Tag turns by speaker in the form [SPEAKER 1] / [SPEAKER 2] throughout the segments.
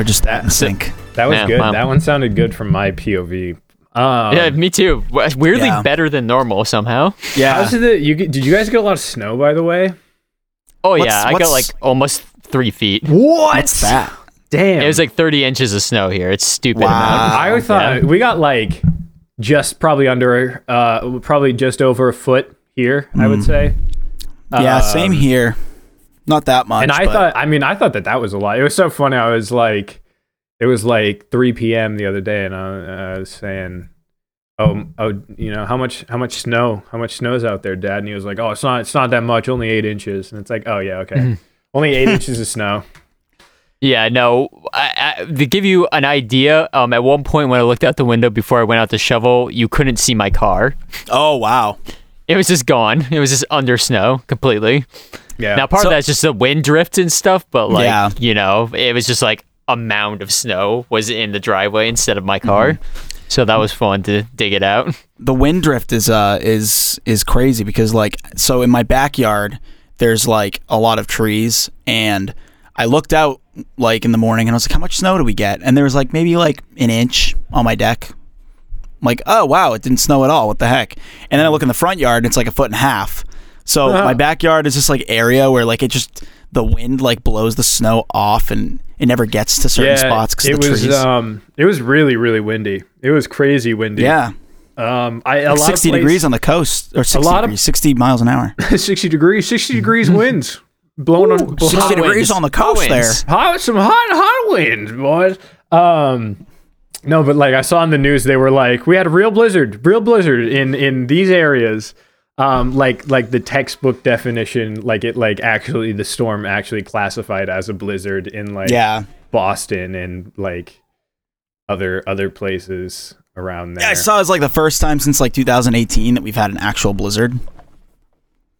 [SPEAKER 1] We're just that in sync.
[SPEAKER 2] That was
[SPEAKER 3] Yeah,
[SPEAKER 2] good.
[SPEAKER 3] wow.
[SPEAKER 2] That one sounded good from my POV. Um,
[SPEAKER 3] yeah, me too. W- Weirdly
[SPEAKER 1] Yeah.
[SPEAKER 3] better than normal somehow.
[SPEAKER 1] Yeah.
[SPEAKER 2] How's the you? Did you guys get a lot of snow by the way?
[SPEAKER 3] Oh
[SPEAKER 1] What's-
[SPEAKER 3] yeah, I
[SPEAKER 1] what's-
[SPEAKER 3] got like almost three feet.
[SPEAKER 2] What?
[SPEAKER 1] What's that?
[SPEAKER 2] Damn.
[SPEAKER 3] It was like 30 inches of snow here. It's stupid
[SPEAKER 1] Wow.
[SPEAKER 2] I always thought
[SPEAKER 3] Yeah.
[SPEAKER 2] we got like just probably under, uh, probably just over a foot here. I would say.
[SPEAKER 1] Yeah,
[SPEAKER 2] Um,
[SPEAKER 1] same here. Not that much.
[SPEAKER 2] And I
[SPEAKER 1] but-
[SPEAKER 2] thought, I mean, I thought that that was a lot. It was so funny. I was like, it was like 3 p.m. the other day, and I, I was saying, "Oh, oh, you know how much, how much snow, how much snow's out there, Dad?" And he was like, "Oh, it's not, it's not that much, only eight inches." And it's like, "Oh yeah, okay,
[SPEAKER 3] Mm-hmm.
[SPEAKER 2] only eight inches of snow."
[SPEAKER 3] Yeah, no. I, I, to give you an idea, um, at one point when I looked out the window before I went out to shovel, you couldn't see my car.
[SPEAKER 1] Oh wow.
[SPEAKER 3] It was just gone. It was just under snow completely.
[SPEAKER 2] Yeah.
[SPEAKER 3] Now, part
[SPEAKER 1] So-
[SPEAKER 3] of that's just the wind drift and stuff, but like,
[SPEAKER 1] Yeah.
[SPEAKER 3] you know, it was just like a mound of snow was in the driveway instead of my car. So that was fun to dig it out.
[SPEAKER 1] the wind drift is uh is is crazy because like so in my backyard there's like a lot of trees and I looked out like in the morning and I was like how much snow do we get and there was like maybe like an inch on my deck I'm like oh wow it didn't snow at all what the heck and then I look in the front yard and it's like a foot and a half so my backyard is this like area where like it just the wind like blows the snow off and it never gets to certain spots because
[SPEAKER 2] it
[SPEAKER 1] the
[SPEAKER 2] was,
[SPEAKER 1] trees
[SPEAKER 2] um, it was really, really windy. It was crazy windy.
[SPEAKER 1] yeah
[SPEAKER 2] Um, I a
[SPEAKER 1] like
[SPEAKER 2] lot
[SPEAKER 1] 60
[SPEAKER 2] of place-
[SPEAKER 1] degrees on the coast or 60
[SPEAKER 2] lot of-
[SPEAKER 1] degrees 60 miles an hour
[SPEAKER 2] 60 degrees, 60 degrees winds blowing on
[SPEAKER 1] 60
[SPEAKER 2] on
[SPEAKER 1] degrees
[SPEAKER 3] winds.
[SPEAKER 1] on the coast there.
[SPEAKER 3] Winds.
[SPEAKER 2] hot some hot hot winds boys um no but like i saw in the news they were like we had a real blizzard real blizzard in in these areas um like like the textbook definition like it like actually the storm actually classified as a blizzard in like
[SPEAKER 1] Yeah.
[SPEAKER 2] boston and like other other places around there
[SPEAKER 1] Yeah, I saw it's like the first time since like 2018 that we've had an actual blizzard.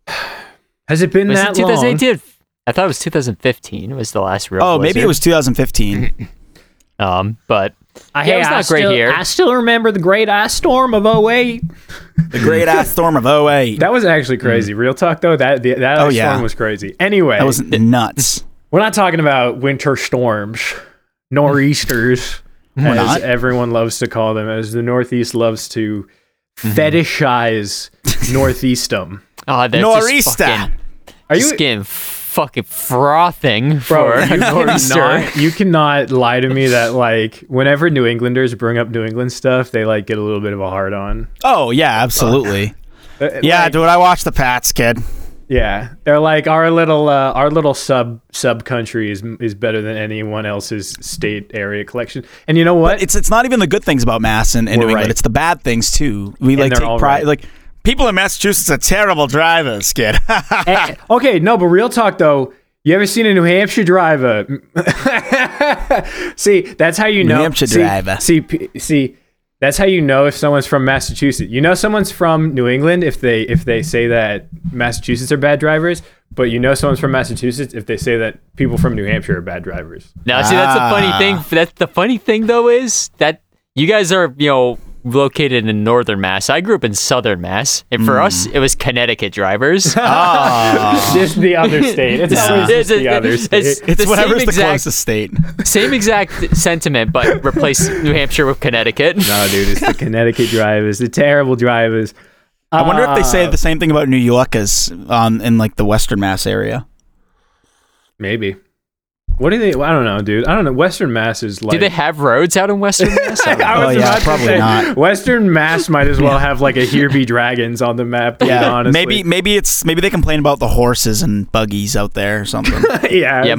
[SPEAKER 2] has it been
[SPEAKER 3] Was
[SPEAKER 2] that
[SPEAKER 3] it
[SPEAKER 2] long
[SPEAKER 3] 2018? I thought it was 2015 was the last real
[SPEAKER 1] Oh, maybe it was 2015.
[SPEAKER 3] Um, but
[SPEAKER 2] I,
[SPEAKER 3] Yeah, it was not great here.
[SPEAKER 2] I still remember the great ice storm of 08.
[SPEAKER 1] the great ass storm of 08.
[SPEAKER 2] That was actually crazy. Real talk though, that the, that
[SPEAKER 1] Mm. Oh,
[SPEAKER 2] ice
[SPEAKER 1] yeah.
[SPEAKER 2] storm was crazy. Anyway,
[SPEAKER 1] That was the nuts.
[SPEAKER 2] we're not talking about winter storms, nor'easters, as
[SPEAKER 1] not.
[SPEAKER 2] everyone loves to call them, as the Northeast loves to fetishize Northeastum.
[SPEAKER 3] oh, that's
[SPEAKER 1] Nor'easter.
[SPEAKER 3] just fucking
[SPEAKER 2] Are you?
[SPEAKER 3] skin fucking frothing
[SPEAKER 2] Bro,
[SPEAKER 3] for
[SPEAKER 2] you cannot, you cannot lie to me that like whenever New Englanders bring up New England stuff, they like get a little bit of a hard on.
[SPEAKER 1] Oh, yeah, absolutely. Yeah, dude, I watched the Pats, kid.
[SPEAKER 2] Yeah, they're like our little uh, our little sub sub country is is better than anyone else's state area collection. And you know what?
[SPEAKER 1] It's it's not even the good things about Mass and, and New
[SPEAKER 2] We're
[SPEAKER 1] England.
[SPEAKER 2] right.
[SPEAKER 1] It's the bad things too. We like take pride.
[SPEAKER 2] right.
[SPEAKER 1] Like people in Massachusetts are terrible drivers, kid.
[SPEAKER 2] Eh, okay, no, but real talk though. You ever seen a New Hampshire driver? see, that's how you know. New.
[SPEAKER 1] Hampshire
[SPEAKER 2] see,
[SPEAKER 1] driver.
[SPEAKER 2] See, see, that's how you know if someone's from Massachusetts. You know someone's from New England if they if they say that Massachusetts are bad drivers, but you know someone's from Massachusetts if they say that people from New Hampshire are bad drivers.
[SPEAKER 3] Now, see, that's the funny
[SPEAKER 1] Ah.
[SPEAKER 3] thing. That's the funny thing, though, is that you guys are, you know, located in northern Mass. I grew up in southern Mass, and for us,
[SPEAKER 1] Hmm.
[SPEAKER 3] it was Connecticut drivers.
[SPEAKER 1] oh.
[SPEAKER 2] This is the other state. It's always
[SPEAKER 3] It's-
[SPEAKER 2] just the other state.
[SPEAKER 3] it's-
[SPEAKER 1] It's
[SPEAKER 3] the
[SPEAKER 1] whatever's
[SPEAKER 3] same
[SPEAKER 1] the
[SPEAKER 3] exact,
[SPEAKER 1] closest state.
[SPEAKER 3] Same exact sentiment, but replace New Hampshire with Connecticut.
[SPEAKER 2] No, dude, it's the Connecticut drivers, the terrible drivers.
[SPEAKER 1] I wonder if they say
[SPEAKER 2] Uh,
[SPEAKER 1] the same thing about New York as um, in like the Western Mass area.
[SPEAKER 2] maybe. What do they? I don't know, dude. I don't know. Western Mass is like.
[SPEAKER 3] Do they have roads out in Western Mass? I don't know.
[SPEAKER 2] I was
[SPEAKER 1] Oh, yeah,
[SPEAKER 2] about to
[SPEAKER 1] probably
[SPEAKER 2] say,
[SPEAKER 1] not.
[SPEAKER 2] Western Mass might as well have like a Here Be Dragons on the map. Dude,
[SPEAKER 1] Yeah,
[SPEAKER 2] honestly.
[SPEAKER 1] maybe maybe it's maybe they complain about the horses and buggies out there or something.
[SPEAKER 2] yeah.
[SPEAKER 3] yeah,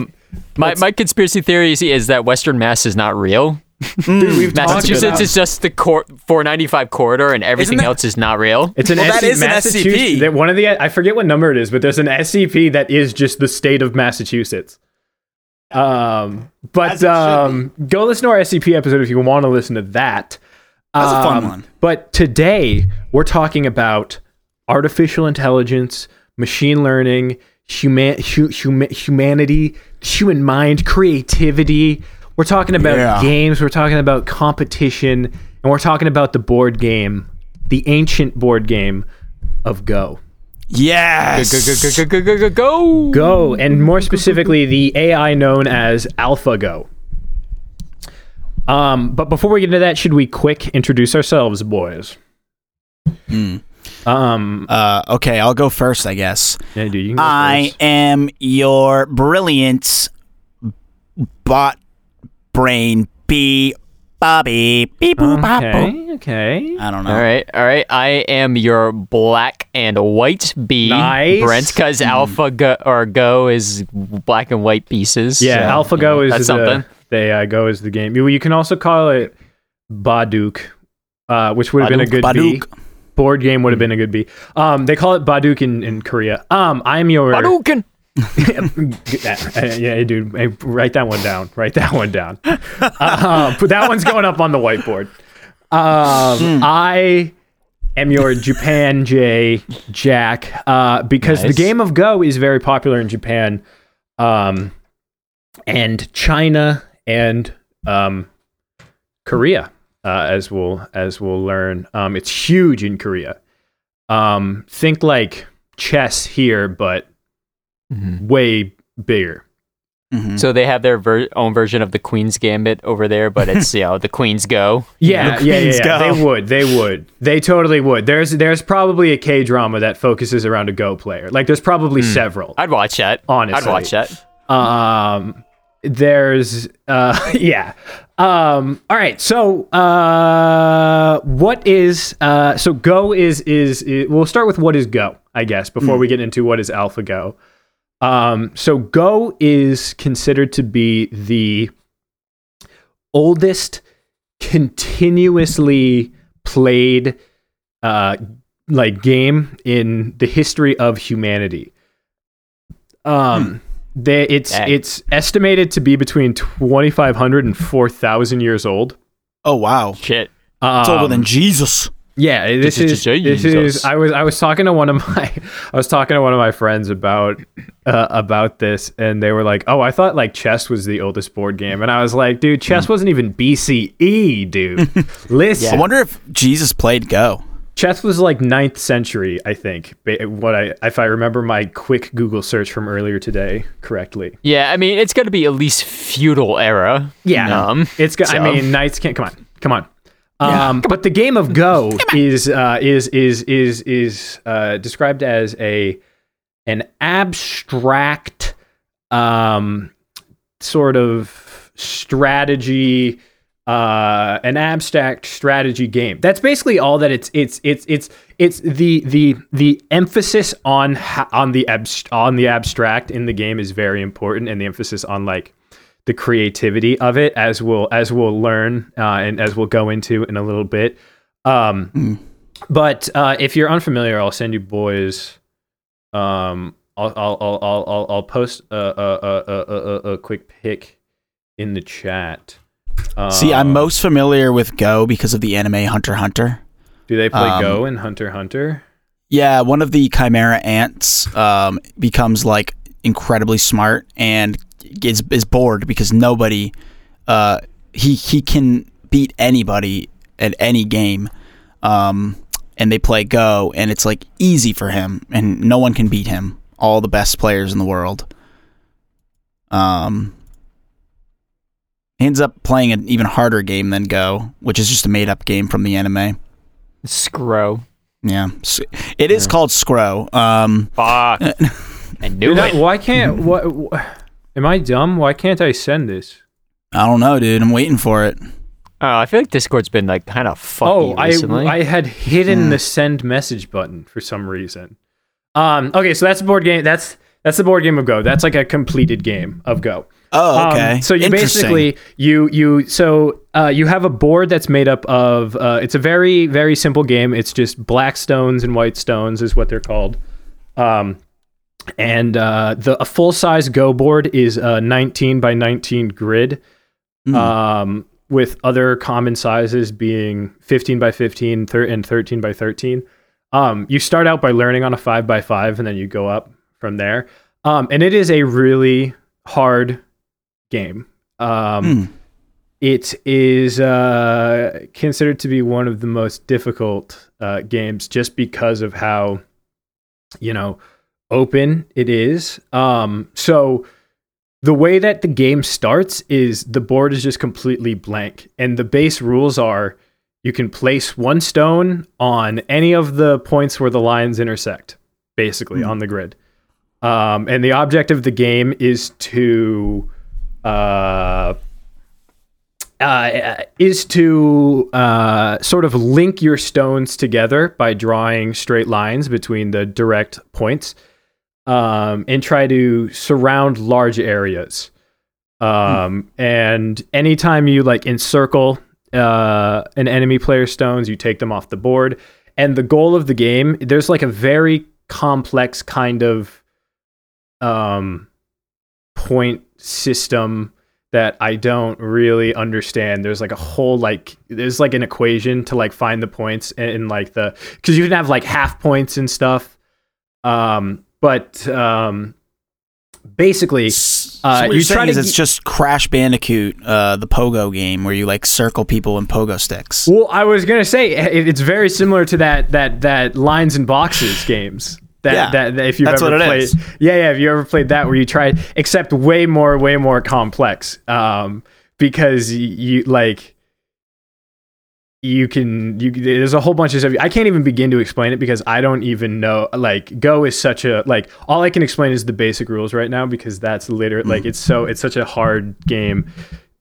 [SPEAKER 3] my, my conspiracy theory is, is that Western Mass is not real. Mm.
[SPEAKER 2] Dude, we've
[SPEAKER 3] Massachusetts is just the cor- 495 corridor, and everything
[SPEAKER 1] that-
[SPEAKER 3] else is not real.
[SPEAKER 2] It's an
[SPEAKER 1] Well, that
[SPEAKER 2] SC-
[SPEAKER 1] is an
[SPEAKER 2] Massachusetts-
[SPEAKER 1] SCP.
[SPEAKER 2] that- One of the I forget what number it is, but there's an SCP that is just the state of Massachusetts. Um, but
[SPEAKER 1] As it should
[SPEAKER 2] um, go listen to our SCP episode if you want to listen to that.
[SPEAKER 1] That's a fun
[SPEAKER 2] Um,
[SPEAKER 1] one.
[SPEAKER 2] But today we're talking about artificial intelligence, machine learning, human, hu- huma- humanity, human mind, creativity. We're talking about
[SPEAKER 1] Yeah.
[SPEAKER 2] games. We're talking about competition, and we're talking about the board game, the ancient board game of Go.
[SPEAKER 1] Yes.
[SPEAKER 3] Go, go, go, go, go, go.
[SPEAKER 2] Go, Go, Go. and more specifically, the AI known as AlphaGo. Um, but before we get into that, should we quick introduce ourselves, boys?
[SPEAKER 1] Mm.
[SPEAKER 2] Um,
[SPEAKER 1] Uh, okay, I'll go first, I guess.
[SPEAKER 2] yeah, dude, you can go
[SPEAKER 1] I
[SPEAKER 2] first.
[SPEAKER 1] am your brilliant bot brain B Bobby. Beep boop bop boop.
[SPEAKER 2] Okay, okay.
[SPEAKER 1] I don't know.
[SPEAKER 3] All right, all right. I am your black and white bee,
[SPEAKER 2] Nice.
[SPEAKER 3] Brent, because Alpha go, or Go is black and white pieces.
[SPEAKER 2] Yeah,
[SPEAKER 3] so,
[SPEAKER 2] AlphaGo
[SPEAKER 3] you know,
[SPEAKER 2] is
[SPEAKER 3] that's
[SPEAKER 2] the,
[SPEAKER 3] something.
[SPEAKER 2] They uh, Go is the game. You, you can also call it Baduk, uh, which would have been a good B.
[SPEAKER 1] Baduk.
[SPEAKER 2] Board game would have been a good B. Um, they call it Baduk in, in Korea. Um, I'm your
[SPEAKER 3] Hadouken!
[SPEAKER 2] Uh, yeah, dude. Hey, write that one down. Write that one down. uh, but that one's going up on the whiteboard. Um, I am your Japan J Jack uh, because
[SPEAKER 3] Nice.
[SPEAKER 2] the game of Go is very popular in Japan, um, and China and um, Korea, uh, as we'll as we'll learn. Um, it's huge in Korea. Um, think like chess here, but
[SPEAKER 3] Mhm.
[SPEAKER 2] way bigger.
[SPEAKER 1] Mhm.
[SPEAKER 3] So they have their ver- own version of the Queen's Gambit over there, but it's you know the Queen's Go.
[SPEAKER 2] Yeah,
[SPEAKER 1] The
[SPEAKER 2] yeah, yeah,
[SPEAKER 1] Queens
[SPEAKER 2] yeah.
[SPEAKER 1] go.
[SPEAKER 2] They would. They would. They totally would. There's there's probably a K drama that focuses around a Go player. Like there's probably several.
[SPEAKER 3] I'd watch that.
[SPEAKER 2] Honestly.
[SPEAKER 3] I'd watch that.
[SPEAKER 2] Um there's uh yeah. Um all right. So uh what is uh so Go is is, is we'll start with what is Go, I guess, before we get into what is AlphaGo. Um so Go is considered to be the oldest continuously played uh like game in the history of humanity. Um they, it's
[SPEAKER 3] Dang.
[SPEAKER 2] it's estimated to be between 2500 and 4000 years old.
[SPEAKER 1] Oh wow,
[SPEAKER 3] Shit.
[SPEAKER 2] Um,
[SPEAKER 1] it's older than Jesus.
[SPEAKER 2] Yeah, this is
[SPEAKER 3] is
[SPEAKER 2] this is. I was I was talking to one of my I was talking to one of my friends about uh, about this, and they were like, "Oh, I thought like chess was the oldest board game," and I was like, "Dude, chess wasn't even BCE, dude. Listen,
[SPEAKER 1] I wonder if Jesus played Go.
[SPEAKER 2] chess was like 9th century, I think. What I if I remember my quick Google search from earlier today correctly.
[SPEAKER 3] Yeah, I mean it's got to be at least feudal era.
[SPEAKER 2] Yeah,
[SPEAKER 3] Um,
[SPEAKER 2] it's. go- I
[SPEAKER 3] so-
[SPEAKER 2] mean, knights can't. Come on, come on. Um, but the game of Go is uh, is is is is uh, described as a an abstract um, sort of strategy, uh, an abstract strategy game. That's basically all that it's it's it's it's it's the the the emphasis on on the abst- on the abstract in the game is very important, and the emphasis on like the creativity of it as we'll as we'll learn uh, and as we'll go into in a little bit. Um, But uh, if you're unfamiliar, I'll send you boys. Um, I'll I'll I'll I'll, I'll, post a a, a, a, a, a quick pic in the chat.
[SPEAKER 1] See, I'm
[SPEAKER 2] Um,
[SPEAKER 1] most familiar with Go because of the anime Hunter Hunter.
[SPEAKER 2] Do they play
[SPEAKER 1] um,
[SPEAKER 2] Go in Hunter Hunter?
[SPEAKER 1] Yeah, one of the chimera ants um, becomes like incredibly smart and is is bored because nobody uh, he he can beat anybody at any game. Um, and they play Go, and it's like easy for him, and no one can beat him. All the best players in the world. Um, he ends up playing an even harder game than Go, which is just a made up game from the anime.
[SPEAKER 3] Scro.
[SPEAKER 1] Yeah, S- it is called Scro. Um,
[SPEAKER 3] Fuck. I knew
[SPEAKER 2] Dude,
[SPEAKER 3] it.
[SPEAKER 2] why can't what? Am I dumb? Why can't I send this?
[SPEAKER 1] I don't know, dude. I'm waiting for it.
[SPEAKER 3] Oh, I feel like Discord's been like kind of fucky
[SPEAKER 2] Oh, I
[SPEAKER 3] recently.
[SPEAKER 2] I had hidden the send message button for some reason. Um. Okay, so that's a board game. That's that's the board game of Go. That's like a completed game of Go.
[SPEAKER 1] Oh,
[SPEAKER 2] Um,
[SPEAKER 1] okay.
[SPEAKER 2] so you basically you you so uh, you have a board that's made up of uh, it's a very very simple game. It's just black stones and white stones is what they're called. Um, and uh, the a full size Go board is a 19 by 19 grid.
[SPEAKER 1] Hmm.
[SPEAKER 2] Um, with other common sizes being 15 by 15 thir- and 13 by 13. Um, you start out by learning on a 5 by 5 and then you go up from there. Um, and it is a really hard game. Um,
[SPEAKER 1] Hmm.
[SPEAKER 2] It is uh, considered to be one of the most difficult uh, games just because of how, you know, open it is. Um, so the way that the game starts is the board is just completely blank, and the base rules are you can place one stone on any of the points where the lines intersect, basically on the grid. Um, and the object of the game is to uh, uh, is to uh, sort of link your stones together by drawing straight lines between the direct points um, and try to surround large areas. Um, And anytime you like encircle uh, an enemy player's stones, you take them off the board. And the goal of the game, there's like a very complex kind of um, point system that I don't really understand. There's like a whole like there's like an equation to like find the points and, and like the because you can have like half points and stuff. Um, but um, basically, uh, you
[SPEAKER 1] you're
[SPEAKER 2] try
[SPEAKER 1] saying
[SPEAKER 2] to
[SPEAKER 1] is it's
[SPEAKER 2] ge-
[SPEAKER 1] just Crash Bandicoot, uh, the pogo game where you like circle people in pogo sticks.
[SPEAKER 2] Well, I was gonna say it, it's very similar to that that that lines and boxes games. That,
[SPEAKER 1] Yeah,
[SPEAKER 2] that, that if you've
[SPEAKER 1] that's
[SPEAKER 2] ever
[SPEAKER 1] what it
[SPEAKER 2] played,
[SPEAKER 1] is.
[SPEAKER 2] yeah, yeah, if you ever played that where you try, except way more, way more complex, um, because y- you like you can you there's a whole bunch of stuff i can't even begin to explain it because i don't even know like go is such a like all i can explain is the basic rules right now because that's literally like it's so it's such a hard game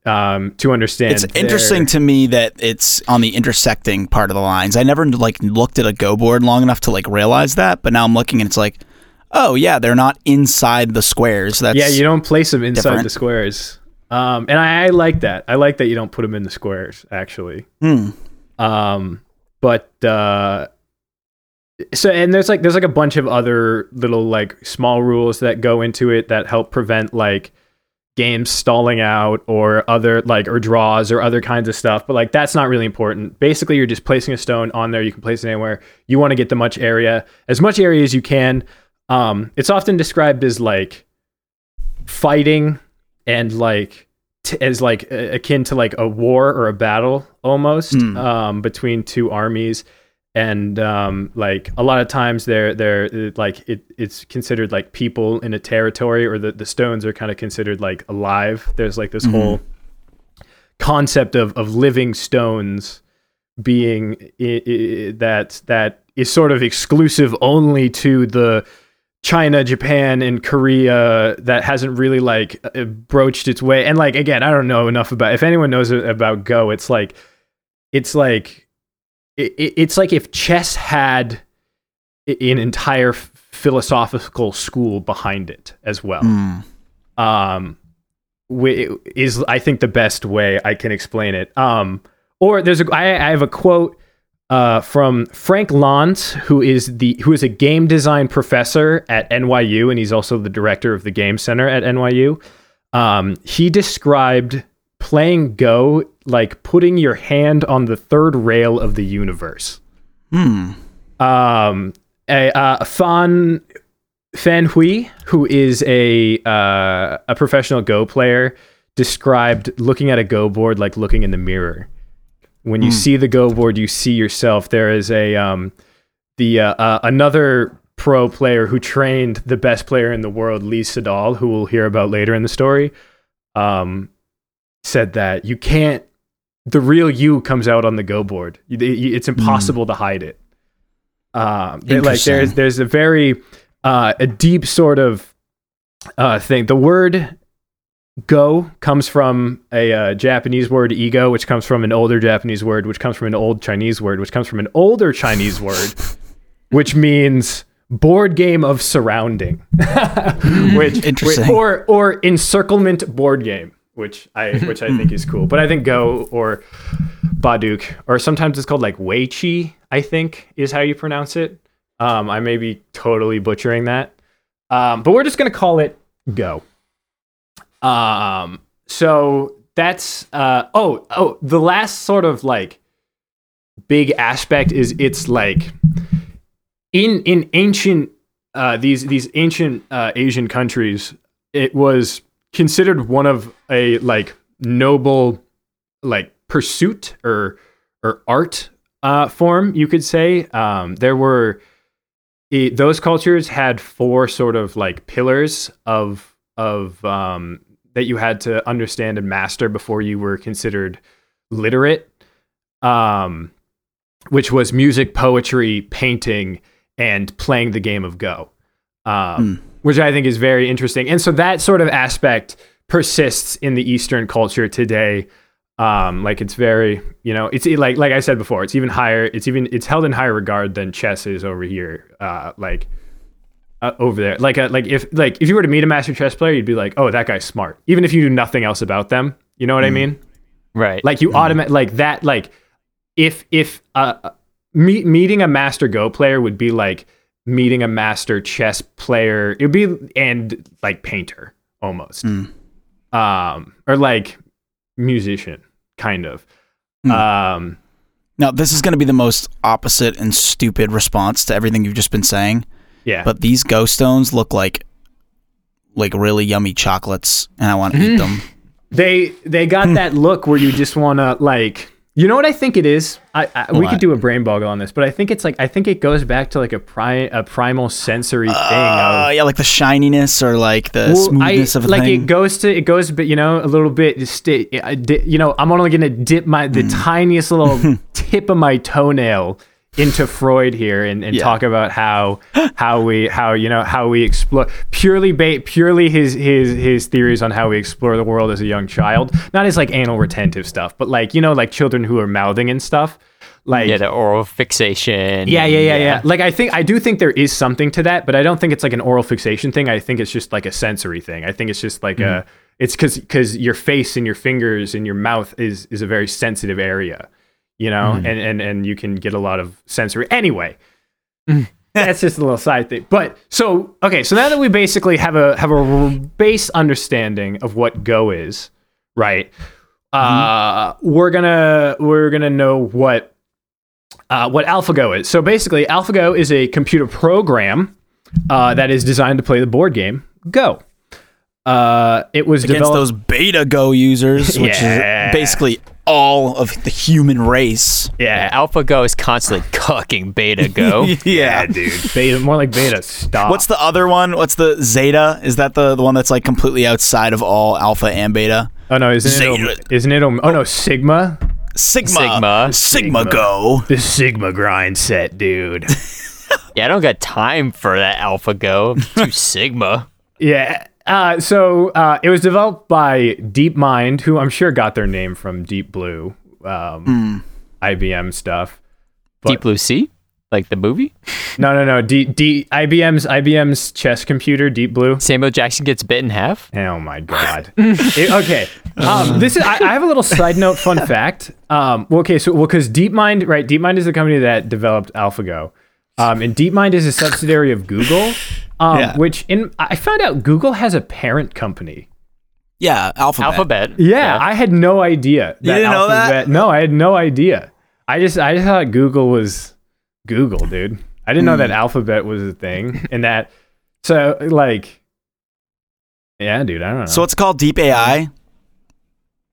[SPEAKER 2] um to understand
[SPEAKER 1] It's interesting to me that it's on the intersecting part of the lines. I never like looked at a go board long enough to like realize that, but now I'm looking and it's like, oh yeah, they're not inside the squares. That's
[SPEAKER 2] yeah you don't place them inside
[SPEAKER 1] different.
[SPEAKER 2] the squares um and I, I like that i like that you don't put them in the squares actually
[SPEAKER 1] Hmm.
[SPEAKER 2] Um but uh so and there's like there's like a bunch of other little like small rules that go into it that help prevent like games stalling out or other like or draws or other kinds of stuff but like that's not really important. Basically you're just placing a stone on there. You can place it anywhere you want to get the much area as much area as you can. Um it's often described as like fighting and like t- as like a- akin to like a war or a battle almost
[SPEAKER 1] Hmm.
[SPEAKER 2] um, between two armies. And um, like a lot of times they're they're like it, it's considered like people in a territory or the, the stones are kind of considered like alive. There's like this whole concept of of living stones being i- i- that that is sort of exclusive only to the China, Japan, and Korea that hasn't really like uh, broached its way. And like again, I don't know enough about. If anyone knows about Go, it's like it's like it, it- it's like if chess had an entire philosophical school behind it as well
[SPEAKER 1] Hmm.
[SPEAKER 2] um is I think the best way I can explain it. Um, or there's a I, I have a quote uh, from Frank Lantz, who is the who is a game design professor at NYU, and he's also the director of the Game Center at NYU. Um, he described playing Go like putting your hand on the third rail of the universe.
[SPEAKER 1] Hmm.
[SPEAKER 2] Um, a uh, Fan Fan Hui, who is a uh, a professional Go player, described looking at a Go board like looking in the mirror. When you see the Go board, you see yourself. There is a um, the uh, uh, another pro player who trained the best player in the world, Lee Sedol, who we'll hear about later in the story. Um, said that you can't. The real you comes out on the Go board. It's impossible to hide it. Um, they- like there's there's a very uh, a deep sort of uh, thing. The word go comes from a uh, Japanese word igo, which comes from an older Japanese word, which comes from an old Chinese word, which comes from an older Chinese word, which means board game of surrounding, which
[SPEAKER 1] Interesting.
[SPEAKER 2] or or encirclement board game, which I which I think is cool. But I think Go or Baduk, or sometimes it's called like Wei Chi, I think is how you pronounce it. Um, I may be totally butchering that, um, but we're just gonna call it Go. Um, so that's uh oh oh the last sort of like big aspect is it's like in in ancient uh these these ancient uh Asian countries it was considered one of a like noble like pursuit or or art uh form you could say. Um there were it, those cultures had four sort of like pillars of of um that you had to understand and master before you were considered literate, um, which was music, poetry, painting, and playing the game of Go, um, which I think is very interesting. And so that sort of aspect persists in the Eastern culture today. Um, like it's very, you know, it's like like I said before, it's even higher. It's even it's held in higher regard than chess is over here. Uh, like uh, over there, like a, like if like if you were to meet a master chess player, you'd be like, oh, that guy's smart, even if you knew nothing else about them. You know what I mean?
[SPEAKER 3] Right.
[SPEAKER 2] Like you automatic like that. Like if if uh, meet, meeting a master Go player would be like meeting a master chess player. It would be and like painter almost, um, or like musician kind of. Um,
[SPEAKER 1] Now, this is going to be the most opposite and stupid response to everything you've just been saying.
[SPEAKER 2] Yeah,
[SPEAKER 1] But these Go stones look like like really yummy chocolates, and I want to eat them.
[SPEAKER 2] they they got that look where you just want to like you know what I think it is. I, I we could do a brain boggle on this, but I think it's like I think it goes back to like a pri- a primal sensory thing.
[SPEAKER 1] Uh,
[SPEAKER 2] of,
[SPEAKER 1] yeah, like the shininess or like the
[SPEAKER 2] Well,
[SPEAKER 1] smoothness
[SPEAKER 2] I,
[SPEAKER 1] of a
[SPEAKER 2] like
[SPEAKER 1] thing.
[SPEAKER 2] it goes to it goes, but you know, a little bit. Sti- you know, I'm only gonna dip my
[SPEAKER 1] Hmm.
[SPEAKER 2] the tiniest little tip of my toenail into Freud here and, and
[SPEAKER 1] Yeah.
[SPEAKER 2] talk about how how we how you know how we explore purely ba- purely his his his theories on how we explore the world as a young child, not as like anal retentive stuff, but like you know like children who are mouthing and stuff. Like
[SPEAKER 3] yeah, the oral fixation.
[SPEAKER 2] yeah, yeah, yeah, yeah. Like I think I do think there is something to that, but I don't think it's like an oral fixation thing. I think it's just like a sensory thing. I think it's just like a mm-hmm. it's cuz cuz your face and your fingers and your mouth is is a very sensitive area, you know? And and and you can get a lot of sensory. Anyway, that's just a little side thing. But so okay, so now that we basically have a have a base understanding of what Go is, right? Uh, we're gonna we're gonna know what uh, what AlphaGo is. So basically, AlphaGo is a computer program uh, that is designed to play the board game Go. Uh, it was developed.
[SPEAKER 1] against
[SPEAKER 2] developed.
[SPEAKER 1] those beta go users, which
[SPEAKER 2] Yeah.
[SPEAKER 1] is basically all of the human race.
[SPEAKER 2] yeah,
[SPEAKER 3] AlphaGo is constantly cooking Beta Go.
[SPEAKER 1] yeah,
[SPEAKER 2] dude. Beta, more like beta. Stop.
[SPEAKER 1] What's the other one? What's the Zeta? Is that the, the one that's like completely outside of all alpha and beta?
[SPEAKER 2] Oh no, isn't it?
[SPEAKER 1] Zeta.
[SPEAKER 2] Om- Isn't it? Oh no, Sigma.
[SPEAKER 1] Sigma.
[SPEAKER 3] Sigma.
[SPEAKER 1] Sigma,
[SPEAKER 2] Sigma.
[SPEAKER 1] Go.
[SPEAKER 2] The Sigma grind set, dude.
[SPEAKER 3] yeah, I don't got time for that AlphaGo. I'm too Sigma.
[SPEAKER 2] Yeah. Uh, so uh, it was developed by DeepMind, who I'm sure got their name from Deep Blue, um, IBM stuff.
[SPEAKER 3] Deep Blue Sea, like the movie.
[SPEAKER 2] No, no, no. D, D, IBM's IBM's chess computer, Deep Blue.
[SPEAKER 3] Samuel Jackson gets bit in half.
[SPEAKER 2] Oh my god. It- okay. Um, this is. I, I have a little side note, fun fact. Um, well, okay, so well, because DeepMind, right? DeepMind is the company that developed AlphaGo, um, and DeepMind is a subsidiary of Google. Um,
[SPEAKER 1] Yeah.
[SPEAKER 2] which in I found out Google has a parent company.
[SPEAKER 1] Yeah, alphabet.
[SPEAKER 3] Alphabet.
[SPEAKER 2] Yeah, I had no idea.
[SPEAKER 1] You didn't know that?
[SPEAKER 2] No, I had no idea. I just I just thought Google was Google, dude. I didn't know
[SPEAKER 1] Hmm.
[SPEAKER 2] that Alphabet was a thing, and that so like, yeah, dude. I don't know.
[SPEAKER 1] So it's called Deep AI.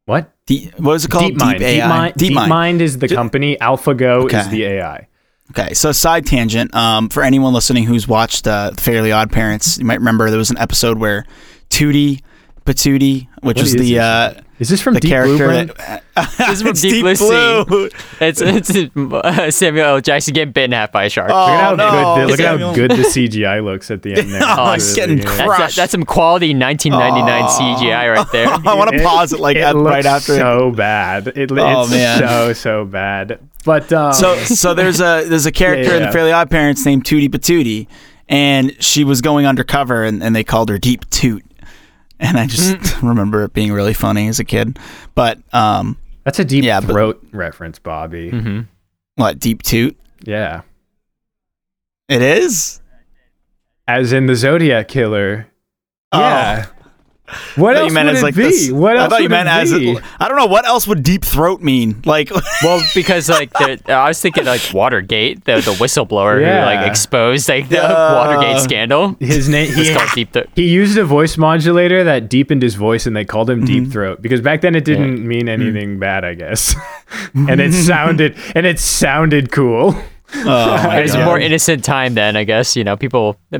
[SPEAKER 2] what?
[SPEAKER 1] D- what is it called?
[SPEAKER 2] DeepMind.
[SPEAKER 1] AI.
[SPEAKER 2] DeepMind. DeepMind is the company. AlphaGo is the AI.
[SPEAKER 1] Okay, so side tangent. Um, for anyone listening who's watched uh, Fairly Odd Parents, you might remember there was an episode where Tootie Patootie, which
[SPEAKER 2] What
[SPEAKER 1] was
[SPEAKER 2] is
[SPEAKER 1] the
[SPEAKER 2] this?
[SPEAKER 1] uh,
[SPEAKER 2] Is this from
[SPEAKER 1] the
[SPEAKER 2] Deep
[SPEAKER 1] character
[SPEAKER 2] Blue? Brent?
[SPEAKER 1] that
[SPEAKER 3] This is from
[SPEAKER 1] It's
[SPEAKER 3] Deep Blue
[SPEAKER 1] Blue.
[SPEAKER 3] It's it's uh, Samuel L. Jackson getting bitten half by a shark.
[SPEAKER 1] Oh,
[SPEAKER 2] Look at how,
[SPEAKER 1] no,
[SPEAKER 2] good, the, look at how good the CGI looks at the end there.
[SPEAKER 1] Oh,
[SPEAKER 2] It's
[SPEAKER 1] it's getting
[SPEAKER 2] really good.
[SPEAKER 3] that's, that's some quality 1999 CGI right there.
[SPEAKER 1] I want to pause it like
[SPEAKER 2] it
[SPEAKER 1] at,
[SPEAKER 2] looks
[SPEAKER 1] right after.
[SPEAKER 2] so bad. It,
[SPEAKER 1] Oh,
[SPEAKER 2] it's
[SPEAKER 1] man.
[SPEAKER 2] so so bad. But um,
[SPEAKER 1] so so there's a there's a character
[SPEAKER 2] Yeah,
[SPEAKER 1] in
[SPEAKER 2] yeah.
[SPEAKER 1] the Fairly Odd Parents named Tootie Patootie, and she was going undercover, and, and they called her Deep Toot, and I just
[SPEAKER 2] Mm.
[SPEAKER 1] remember it being really funny as a kid. But um,
[SPEAKER 2] that's a deep
[SPEAKER 1] Yeah, but-
[SPEAKER 2] throat reference, Bobby.
[SPEAKER 3] hmm
[SPEAKER 1] what Deep Toot?
[SPEAKER 2] Yeah,
[SPEAKER 1] It is.
[SPEAKER 2] as in the Zodiac killer.
[SPEAKER 1] Oh.
[SPEAKER 2] Yeah. What else would
[SPEAKER 1] as
[SPEAKER 2] it
[SPEAKER 1] like
[SPEAKER 2] be?
[SPEAKER 1] this.
[SPEAKER 2] What else
[SPEAKER 1] I thought you meant
[SPEAKER 2] it
[SPEAKER 1] as
[SPEAKER 2] be?
[SPEAKER 1] I don't know what else would deep throat mean. Like
[SPEAKER 3] Well, because like the, I was thinking like Watergate, the the whistleblower
[SPEAKER 2] Yeah.
[SPEAKER 3] who like exposed like the
[SPEAKER 1] Yeah.
[SPEAKER 3] Watergate scandal.
[SPEAKER 2] His name. He,
[SPEAKER 3] called Deep Throat.
[SPEAKER 2] he used a voice modulator that deepened his voice, and they called him
[SPEAKER 1] Mm-hmm.
[SPEAKER 2] Deep Throat because back then it didn't mean anything bad, I guess. and it sounded and it sounded cool.
[SPEAKER 1] Oh, my
[SPEAKER 3] It was a more innocent time then, I guess. You know, people, you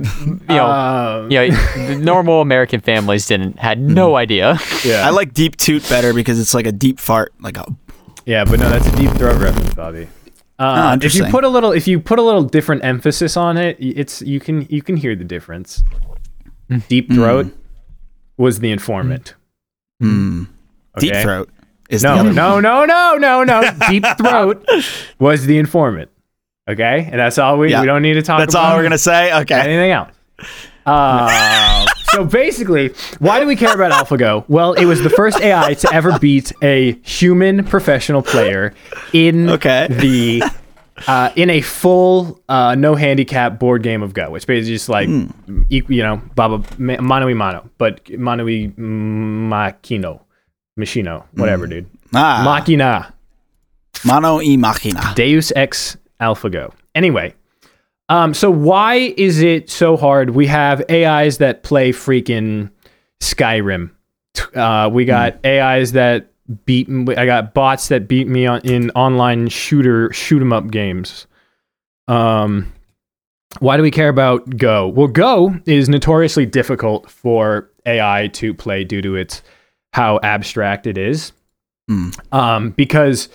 [SPEAKER 3] know,
[SPEAKER 2] Um,
[SPEAKER 3] you know, normal American families didn't had no idea.
[SPEAKER 2] yeah.
[SPEAKER 1] I like deep toot better because it's like a deep fart, like a
[SPEAKER 2] Yeah, but no, that's a deep throat reference, Bobby.
[SPEAKER 1] Ah,
[SPEAKER 2] Uh, if you put a little, if you put a little different emphasis on it, it's you can you can hear the difference.
[SPEAKER 1] Hmm.
[SPEAKER 2] Deep throat was the informant.
[SPEAKER 1] mm, deep throat. Is the
[SPEAKER 2] No,
[SPEAKER 1] other
[SPEAKER 2] no, no, no, no, no. Deep throat was the informant. Okay, and that's all we
[SPEAKER 1] Yeah.
[SPEAKER 2] we don't need to talk. About.
[SPEAKER 1] That's all we're gonna say. Okay.
[SPEAKER 2] anything else. Uh, so basically, why do we care about AlphaGo? Well, it was the first AI to ever beat a human professional player in
[SPEAKER 1] Okay.
[SPEAKER 2] the uh, in a full uh, no handicap board game of Go. which basically just like equ- you know, baba ma- mano y mano, but mano y machino, machino, whatever, dude.
[SPEAKER 1] Hmm. Ah,
[SPEAKER 2] Machina.
[SPEAKER 1] mano y machina.
[SPEAKER 2] Deus Ex AlphaGo. Anyway, um, so why is it so hard? We have AIs that play freaking Skyrim. Uh, we got AIs that beat. I got bots that beat me on in online shooter shoot 'em up games. Um, why do we care about Go? Well, Go is notoriously difficult for AI to play due to its how abstract it is.
[SPEAKER 1] Hmm.
[SPEAKER 2] Um, because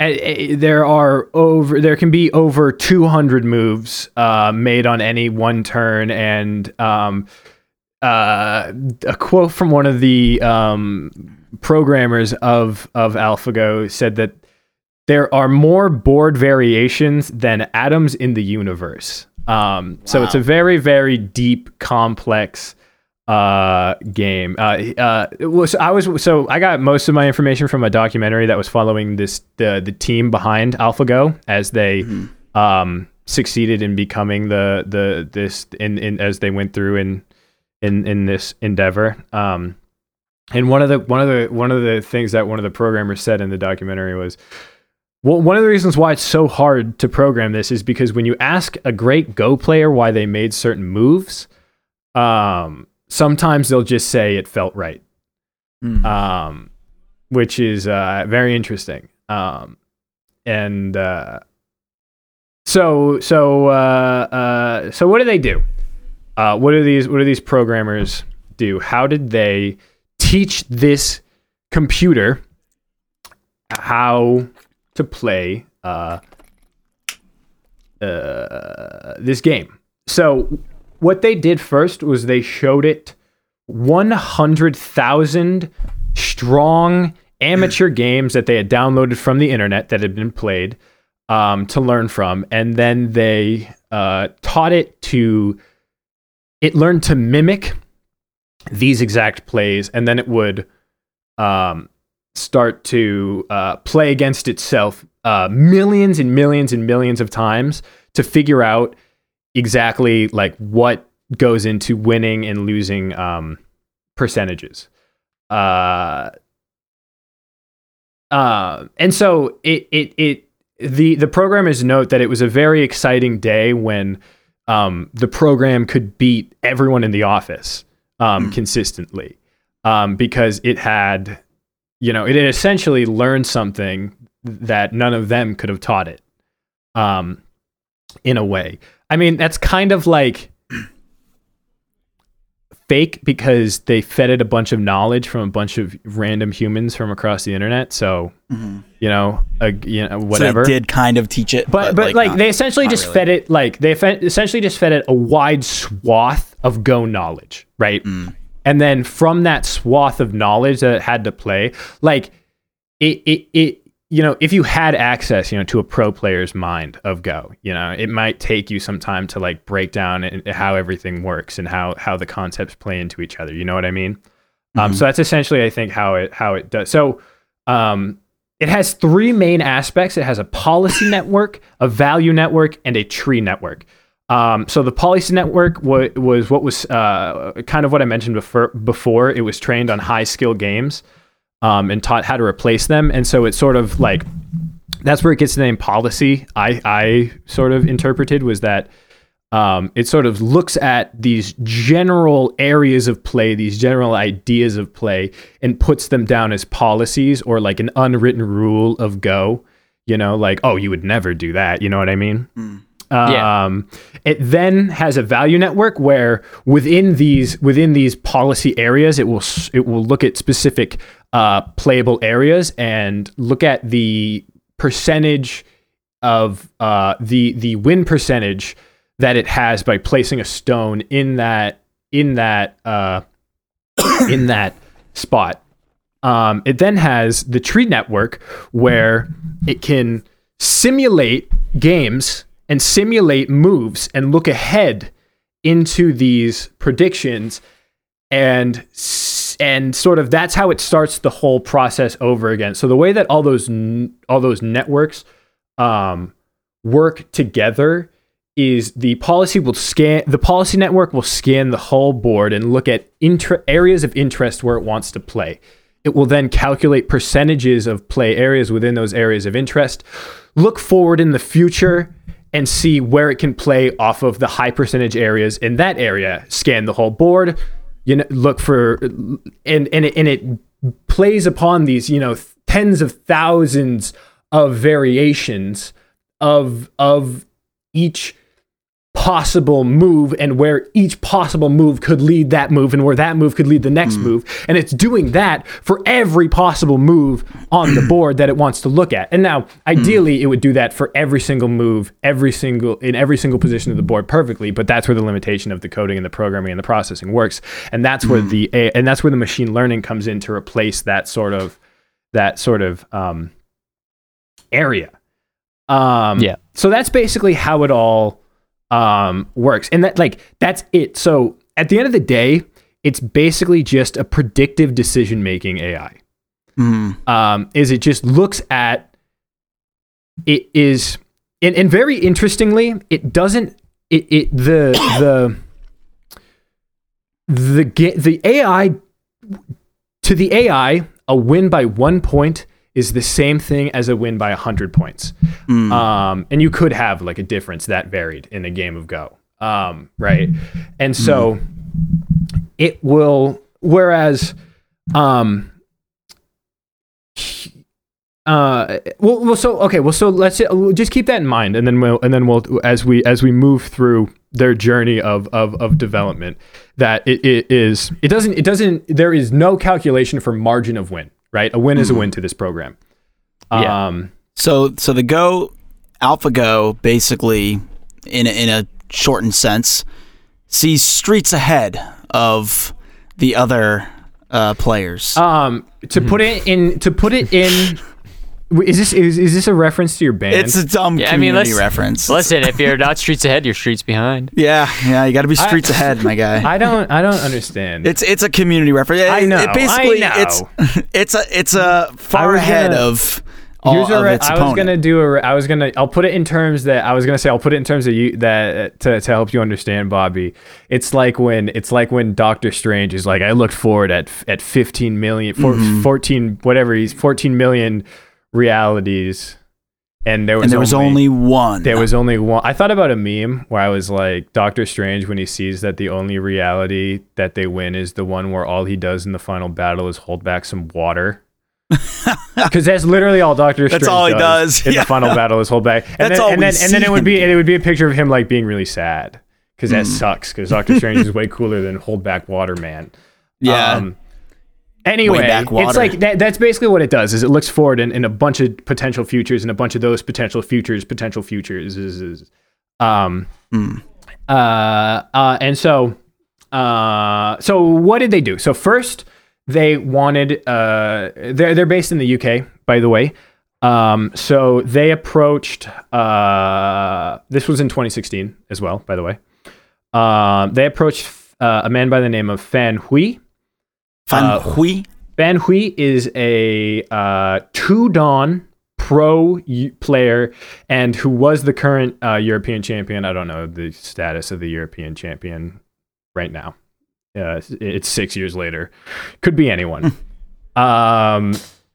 [SPEAKER 2] there are over there can be over 200 moves uh, made on any one turn and um, uh, a quote from one of the um, programmers of of AlphaGo said that there are more board variations than atoms in the universe. Um, So it's a very very deep, complex uh game. Uh uh was i was so i got most of my information from a documentary that was following this the the team behind alphago as they um succeeded in becoming the the this in in as they went through in in in this endeavor. Um and one of the one of the one of the things that one of the programmers said in the documentary was well, one of the reasons why it's so hard to program this is because when you ask a great Go player why they made certain moves, um, sometimes they'll just say it felt right,
[SPEAKER 1] Hmm.
[SPEAKER 2] um, which is uh, very interesting. Um, and uh, so, so, uh, uh, so, what do they do? Uh, what do these What do these programmers do? How did they teach this computer how to play uh, uh, this game? So, what they did first was they showed it 100,000 strong amateur games that they had downloaded from the internet that had been played um, to learn from. And then they uh, taught it to, it learned to mimic these exact plays. And then it would um, start to uh, play against itself uh, millions and millions and millions of times to figure out exactly like what goes into winning and losing um, percentages. Uh, uh, and so it it it the the programmers note that it was a very exciting day when um, the program could beat everyone in the office um, consistently um, because it had you know it had essentially learned something that none of them could have taught it um, in a way. I mean, that's kind of like fake because they fed it a bunch of knowledge from a bunch of random humans from across the internet. So, you know, uh, you know, whatever.
[SPEAKER 1] So did kind of teach it,
[SPEAKER 2] but but, like,
[SPEAKER 1] not-
[SPEAKER 2] they essentially just
[SPEAKER 1] really.
[SPEAKER 2] fed it like they fed, essentially just fed it a wide swath of Go knowledge, right?
[SPEAKER 1] Mm.
[SPEAKER 2] And then from that swath of knowledge that it had to play, like it it it you know, if you had access, you know, to a pro player's mind of Go, you know, it might take you some time to like break down how everything works and how how the concepts play into each other. You know what I mean? Um, so that's essentially, I think, how it how it does. So um, it has three main aspects. It has a policy network, a value network, and a tree network. Um, so the policy network wa- was what was uh, kind of what I mentioned before. Before it was trained on high skill games um, and taught how to replace them, and so it's sort of like that's where it gets the name policy. I I sort of interpreted was that um, it sort of looks at these general areas of play, these general ideas of play, and puts them down as policies or like an unwritten rule of Go. You know, like oh, you would never do that. You know what I mean?
[SPEAKER 3] Yeah.
[SPEAKER 2] Um, it then has a value network where within these within these policy areas, it will it will look at specific uh, playable areas and look at the percentage of uh, the the win percentage that it has by placing a stone in that in that uh, in that spot. Um, it then has the tree network where it can simulate games and simulate moves and look ahead into these predictions and s- and sort of that's how it starts the whole process over again. So the way that all those all those networks um, work together is the policy will scan the policy network will scan the whole board and look at inter- areas of interest where it wants to play. It will then calculate percentages of play areas within those areas of interest, look forward in the future and see where it can play off of the high percentage areas in that area. Scan the whole board, you know, look for and and and it plays upon these, you know, tens of thousands of variations of of each possible move and where each possible move could lead that move and where that move could lead the next move. And it's doing that for every possible move on the board that it wants to look at. And now ideally it would do that for every single move every single in every single position of the board perfectly but that's where the limitation of the coding and the programming and the processing works. And that's where the A- and that's where the machine learning comes in to replace that sort of that sort of um, area. Um,
[SPEAKER 3] Yeah.
[SPEAKER 2] So that's basically how it all um, works, and that like that's it. So at the end of the day, it's basically just a predictive decision making AI.
[SPEAKER 1] Mm.
[SPEAKER 2] Um, is it just looks at it is and, and very interestingly, it doesn't it, it the the the the AI to the AI, a win by one point is the same thing as a win by a hundred points.
[SPEAKER 1] Mm.
[SPEAKER 2] Um, and you could have like a difference that varied in a game of Go. Um, right. And so it will, whereas, um, uh, well, well, so okay, well, so let's we'll just keep that in mind, and then we'll, and then we'll, as we as we move through their journey of of, of development, that it, it is, it doesn't, it doesn't, there is no calculation for margin of win, right? A win is a win to this program.
[SPEAKER 3] Yeah.
[SPEAKER 2] Um,
[SPEAKER 1] So so the Go AlphaGo basically in a, in a shortened sense sees streets ahead of the other uh, players.
[SPEAKER 2] Um, to put it in, to put it in, is this is, is this a reference to your band?
[SPEAKER 1] it's a dumb
[SPEAKER 3] Yeah, I mean,
[SPEAKER 1] community reference.
[SPEAKER 3] Listen, if you're not streets ahead, you're streets behind.
[SPEAKER 1] yeah, yeah, you got to be streets ahead, my guy.
[SPEAKER 2] I don't, I don't understand.
[SPEAKER 1] It's it's a community reference. It-
[SPEAKER 2] I know,
[SPEAKER 1] It basically,
[SPEAKER 2] I
[SPEAKER 1] it's it's a it's a far ahead
[SPEAKER 2] gonna-
[SPEAKER 1] of all
[SPEAKER 2] Here's a
[SPEAKER 1] of
[SPEAKER 2] re-
[SPEAKER 1] its
[SPEAKER 2] I was gonna do a. re- I was gonna. I'll put it in terms that I was gonna say. I'll put it in terms that you that to, to help you understand, Bobby. It's like when it's like when Doctor Strange is like, I looked forward at at 15 million, four,
[SPEAKER 1] Mm-hmm.
[SPEAKER 2] 14 whatever he's 14 million realities, and there was
[SPEAKER 1] and there was only one.
[SPEAKER 2] There was only one. I thought about a meme where I was like, Doctor Strange, when he sees that the only reality that they win is the one where all he does in the final battle is hold back some water. Because that's literally all Doctor Strange
[SPEAKER 1] That's all he does,
[SPEAKER 2] in
[SPEAKER 1] yeah.
[SPEAKER 2] the final battle is hold back. And
[SPEAKER 1] That's
[SPEAKER 2] then,
[SPEAKER 1] all
[SPEAKER 2] and then, and then it would be and it would be a picture of him like being really sad because that sucks. Because Doctor Strange is way cooler than hold back water man.
[SPEAKER 1] yeah.
[SPEAKER 2] Um, Anyway, it's like that, that's basically what it does. Is it looks forward in, in a bunch of potential futures, and a bunch of those potential futures, potential futures is, is um,
[SPEAKER 1] Hmm.
[SPEAKER 2] uh, uh, and so, uh, so what did they do? So first, they wanted. Uh, they're they're based in the UK, by the way. Um, so they approached. Uh, this was in 2016 as well, by the way. Um, they approached uh, a man by the name of Fan Hui.
[SPEAKER 1] Fan
[SPEAKER 2] uh,
[SPEAKER 1] Hui.
[SPEAKER 2] Fan Hui is a uh, two dan pro player and who was the current uh, European champion. I don't know the status of the European champion right now. Uh, it's six years later. Could be anyone. um,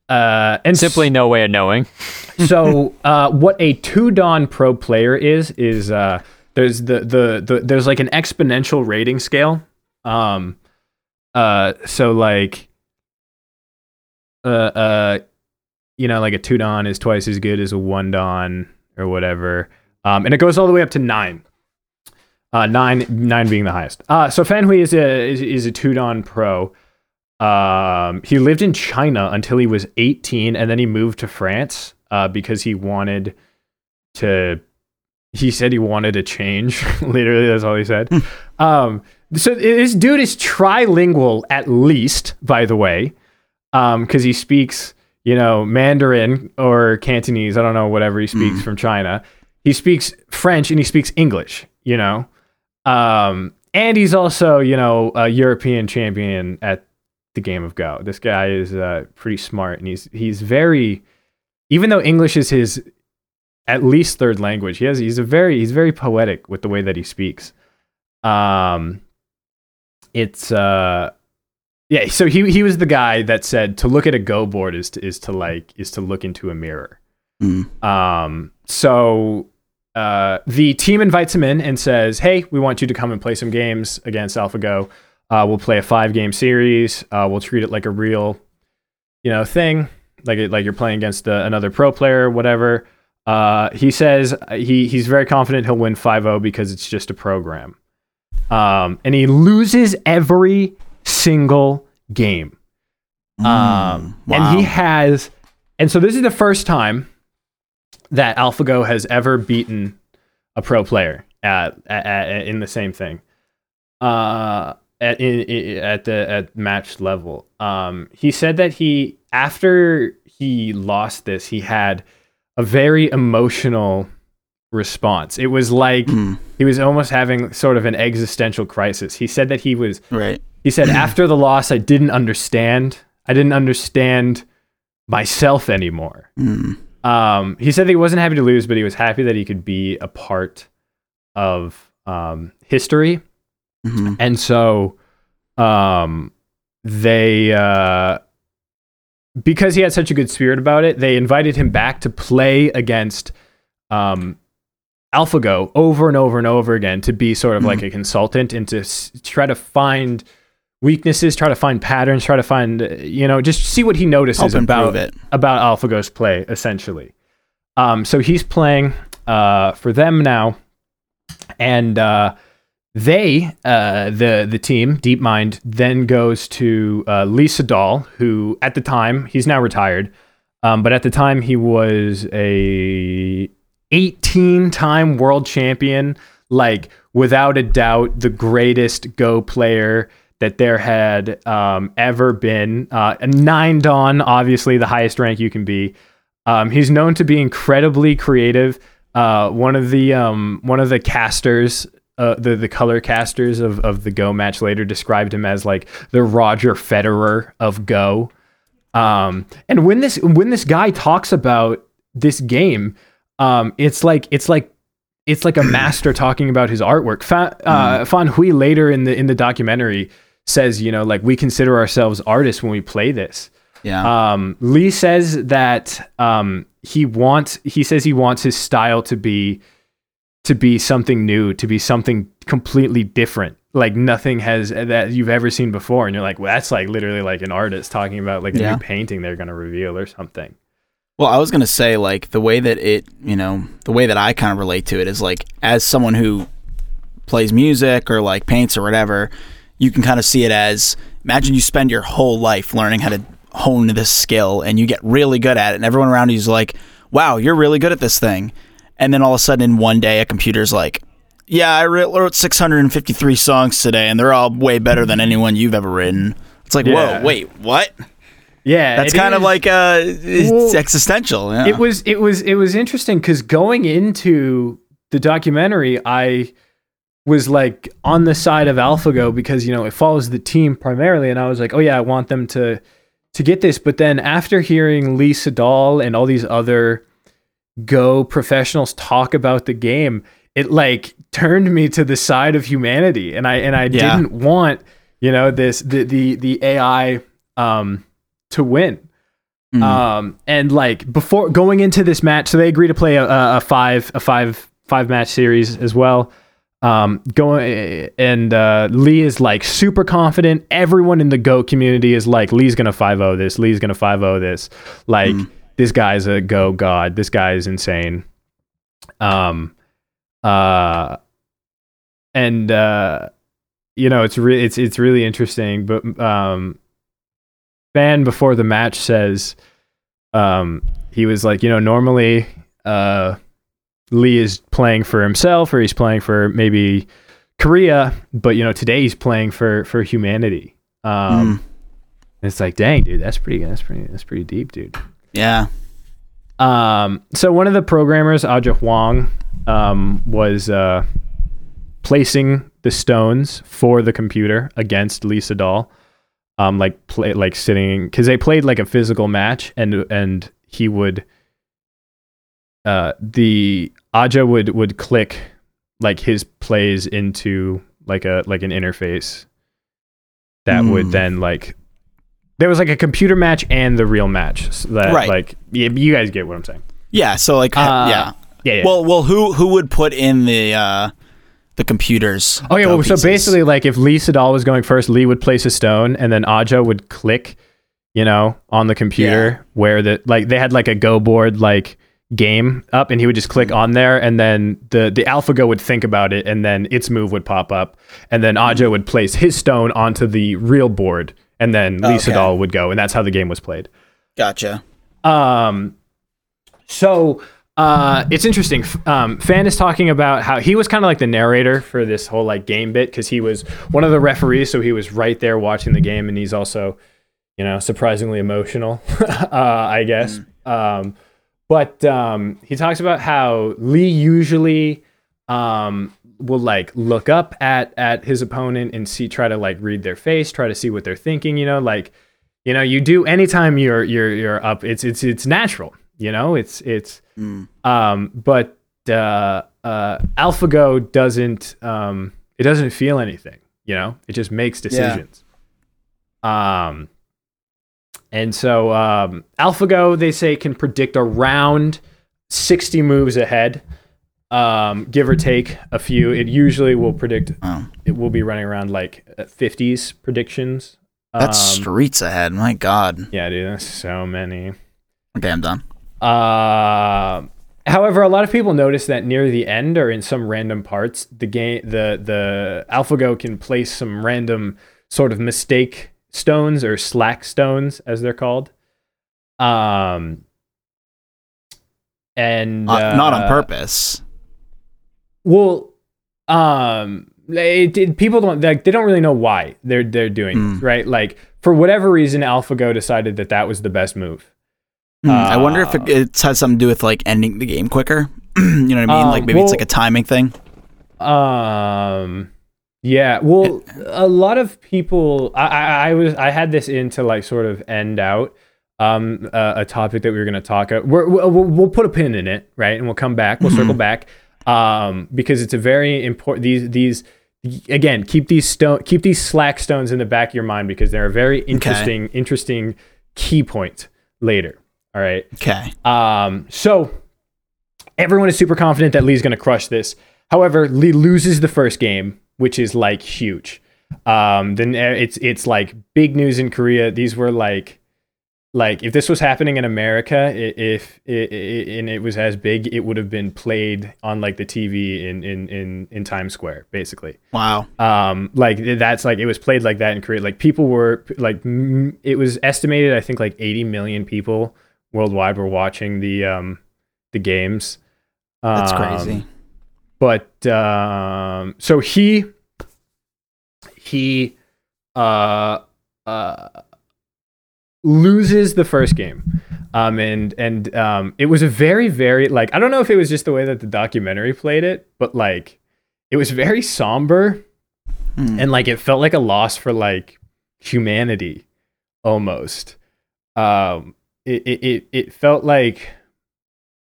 [SPEAKER 2] uh, and
[SPEAKER 3] Simply no way of knowing.
[SPEAKER 2] so uh, what a two dan pro player is is uh, there's the, the the there's like an exponential rating scale. Um, uh, so like uh, uh, you know, like a two dan is twice as good as a one dan or whatever. Um, and it goes all the way up to nine. Uh, nine, nine being the highest. Uh, so Fan Hui is a is, is a two dan pro. Um, he lived in China until he was 18, and then he moved to France uh, because he wanted to. He said he wanted a change. Literally, that's all he said. um, so this dude is trilingual, at least, by the way, because um, he speaks, you know, Mandarin or Cantonese. I don't know whatever he speaks from China. He speaks French and he speaks English. You know, um, and he's also, you know, a European champion at the game of Go. This guy is uh, pretty smart, and he's he's very, even though English is his at least third language, he has he's a very he's very poetic with the way that he speaks. Um, it's uh, yeah. So he he was the guy that said to look at a Go board is to, is to like is to look into a mirror.
[SPEAKER 1] Mm.
[SPEAKER 2] Um, so uh, the team invites him in and says, "Hey, we want you to come and play some games against AlphaGo. Uh, we'll play a five game series. Uh, we'll treat it like a real, you know, thing, like it, like you're playing against uh, another pro player, whatever." Uh, he says he he's very confident he'll win 5-0 because it's just a program. Um, and he loses every single game. Um,
[SPEAKER 1] wow.
[SPEAKER 2] and he has, and so this is the first time that AlphaGo has ever beaten a pro player at, at, at in the same thing. Uh, at in, at the at match level. Um, he said that he after he lost this, he had a very emotional response. It was like
[SPEAKER 1] Mm.
[SPEAKER 2] he was almost having sort of an existential crisis. He said that he was
[SPEAKER 1] Right.
[SPEAKER 2] he said after the loss I didn't understand. I didn't understand myself anymore.
[SPEAKER 1] Mm.
[SPEAKER 2] Um, he said that he wasn't happy to lose, but he was happy that he could be a part of um, history.
[SPEAKER 1] hmm
[SPEAKER 2] And so um, they, uh, because he had such a good spirit about it, they invited him back to play against um, AlphaGo over and over and over again to be sort of like a consultant and to s- try to find weaknesses, try to find patterns, try to find, uh, you know, just see what he notices
[SPEAKER 1] Help
[SPEAKER 2] about
[SPEAKER 1] it.
[SPEAKER 2] about AlphaGo's play, essentially. Um, so he's playing uh, for them now, and uh, they, uh, the the team, DeepMind, then goes to uh, Lee Sedol, who at the time he's now retired, um, but at the time he was a 18 time world champion, like without a doubt the greatest Go player that there had um, ever been. Uh, nine dan, obviously the highest rank you can be. Um, he's known to be incredibly creative. Uh, one of the um, one of the casters, uh, the the color casters of, of the Go match later described him as like the Roger Federer of Go. Um, and when this when this guy talks about this game, um, it's like it's like it's like a master talking about his artwork. Fa- uh, Fan Hui later in the in the documentary says, you know, like we consider ourselves artists when we play this.
[SPEAKER 1] Yeah.
[SPEAKER 2] Um, Lee says that um, he wants. He says he wants his style to be to be something new, to be something completely different, like nothing has that you've ever seen before. And you're like, well, that's like literally like an artist talking about like a
[SPEAKER 1] Yeah.
[SPEAKER 2] new painting they're gonna reveal or something.
[SPEAKER 1] Well, I was gonna say like the way that it, you know, the way that I kind of relate to it is like as someone who plays music or like paints or whatever, you can kind of see it as imagine you spend your whole life learning how to hone this skill and you get really good at it, and everyone around you is like, "Wow, you're really good at this thing," and then all of a sudden in one day a computer's like. Yeah, I wrote 653 songs today, and they're all way better than anyone you've ever written. It's like,
[SPEAKER 2] Yeah.
[SPEAKER 1] whoa, wait, what?
[SPEAKER 2] Yeah,
[SPEAKER 1] That's kind of like uh, it's
[SPEAKER 2] Well,
[SPEAKER 1] existential. Yeah.
[SPEAKER 2] it was it was it was interesting because going into the documentary i was like on the side of alphago because you know it follows the team primarily and i was like oh yeah i want them to to get this but then after hearing lee sedol and all these other go professionals talk about the game it like turned me to the side of humanity and i and i
[SPEAKER 1] Yeah.
[SPEAKER 2] didn't want you know this the the the ai um to win
[SPEAKER 1] Mhm.
[SPEAKER 2] um, and like before going into this match, so they agree to play a, a, five a five five match series as well. Um, going and uh, Lee is like super confident. Everyone in the goat community is like Lee's gonna 5-0 this. Lee's gonna 5-0 this. Like this guy's a go god. This guy is insane. Um, uh, and uh, you know, it's really it's it's really interesting. But um, Fan before the match says, um, he was like, you know, normally uh, Lee is playing for himself or he's playing for maybe Korea, but you know, today he's playing for for humanity. Um,
[SPEAKER 1] Mm.
[SPEAKER 2] it's like, dang, dude, that's pretty that's pretty that's pretty deep, dude.
[SPEAKER 1] Yeah.
[SPEAKER 2] Um, so one of the programmers, Aja Huang, um, was uh, placing the stones for the computer against Lee Sedol. Um, like play like sitting because they played like a physical match, and and he would, uh, the Aja would would click like his plays into like a like an interface that would
[SPEAKER 1] Hmm.
[SPEAKER 2] then like there was like a computer match and the real match so that
[SPEAKER 1] Right.
[SPEAKER 2] like yeah, you guys get what I'm saying.
[SPEAKER 1] Yeah. So like,
[SPEAKER 2] Uh,
[SPEAKER 1] yeah.
[SPEAKER 2] Yeah. yeah.
[SPEAKER 1] Well, well, who who would put in the uh, the computers?
[SPEAKER 2] oh yeah. Well, so basically, like if Lee Sedol was going first, Lee would place a stone, and then Aja would click, you know, on the computer
[SPEAKER 1] Yeah.
[SPEAKER 2] where the like they had like a Go board like game up, and he would just click
[SPEAKER 1] Mm-hmm.
[SPEAKER 2] on there, and then the the AlphaGo would think about it, and then its move would pop up, and then
[SPEAKER 1] Mm-hmm.
[SPEAKER 2] Aja would place his stone onto the real board, and then Lee
[SPEAKER 1] Okay.
[SPEAKER 2] Sedol would go, and that's how the game was played.
[SPEAKER 1] Gotcha.
[SPEAKER 2] Um, so uh, it's interesting. Um, Fan is talking about how he was kind of like the narrator for this whole like game bit because he was one of the referees, so he was right there watching the game, and he's also, you know, surprisingly emotional, uh, I guess. Um, but um, he talks about how Lee usually um, will like look up at at his opponent and see try to like read their face, try to see what they're thinking. You know, like you know you do anytime you're you're you're up. It's it's it's natural. You know, it's it's
[SPEAKER 1] Mm.
[SPEAKER 2] um, but uh, uh, AlphaGo doesn't um, it doesn't feel anything. You know, it just makes decisions. Yeah. Um, and so um, AlphaGo they say can predict around sixty moves ahead, um, give or take a few. It usually will predict.
[SPEAKER 1] Oh,
[SPEAKER 2] It will be running around like fifties predictions.
[SPEAKER 1] that's
[SPEAKER 2] Um,
[SPEAKER 1] streets ahead. My God.
[SPEAKER 2] yeah, dude, that's so many.
[SPEAKER 1] Okay, I'm done.
[SPEAKER 2] Uh, however, a lot of people notice that near the end or in some random parts, the game, the the AlphaGo can place some random sort of mistake stones or slack stones, as they're called. Um, and
[SPEAKER 1] Uh, not on
[SPEAKER 2] uh,
[SPEAKER 1] purpose.
[SPEAKER 2] Well, um, it, it- people don't like they don't really know why they're they're doing this, right? Like for whatever reason, AlphaGo decided that that was the best move.
[SPEAKER 1] Hmm, I wonder if
[SPEAKER 2] uh,
[SPEAKER 1] it, it has something to do with like ending the game quicker. you know what I mean?
[SPEAKER 2] Um,
[SPEAKER 1] like maybe it's like a timing thing.
[SPEAKER 2] Um. Yeah. Well, a lot of people. I, I, I was. I had this in to like sort of end out um uh, a topic that we were going to talk about. We're, we'll, we'll put a pin in it, right? And we'll come back. We'll circle back. Um, because it's a very important. These these again keep these stone keep these slack stones in the back of your mind because they're a very interesting interesting key point later. All right.
[SPEAKER 1] Okay.
[SPEAKER 2] Um, so everyone is super confident that Lee's going to crush this. However, Lee loses the first game, which is like huge. Um, then uh, it's it's like big news in Korea. These were like like if this was happening in America, if it, and it was as big, it would have been played on like the TV in in in, in Times Square, basically
[SPEAKER 1] Wow.
[SPEAKER 2] um like that's like it was played like that in korea like people were like it was estimated i think like 80 million people worldwide were watching the um the games
[SPEAKER 1] That's
[SPEAKER 2] Um,
[SPEAKER 1] crazy.
[SPEAKER 2] but um so he he uh uh loses the first game um and and um it was a very very like i don't know if it was just the way that the documentary played it but like it was very somber
[SPEAKER 1] Hmm.
[SPEAKER 2] and like it felt like a loss for like humanity almost um it it it, it felt like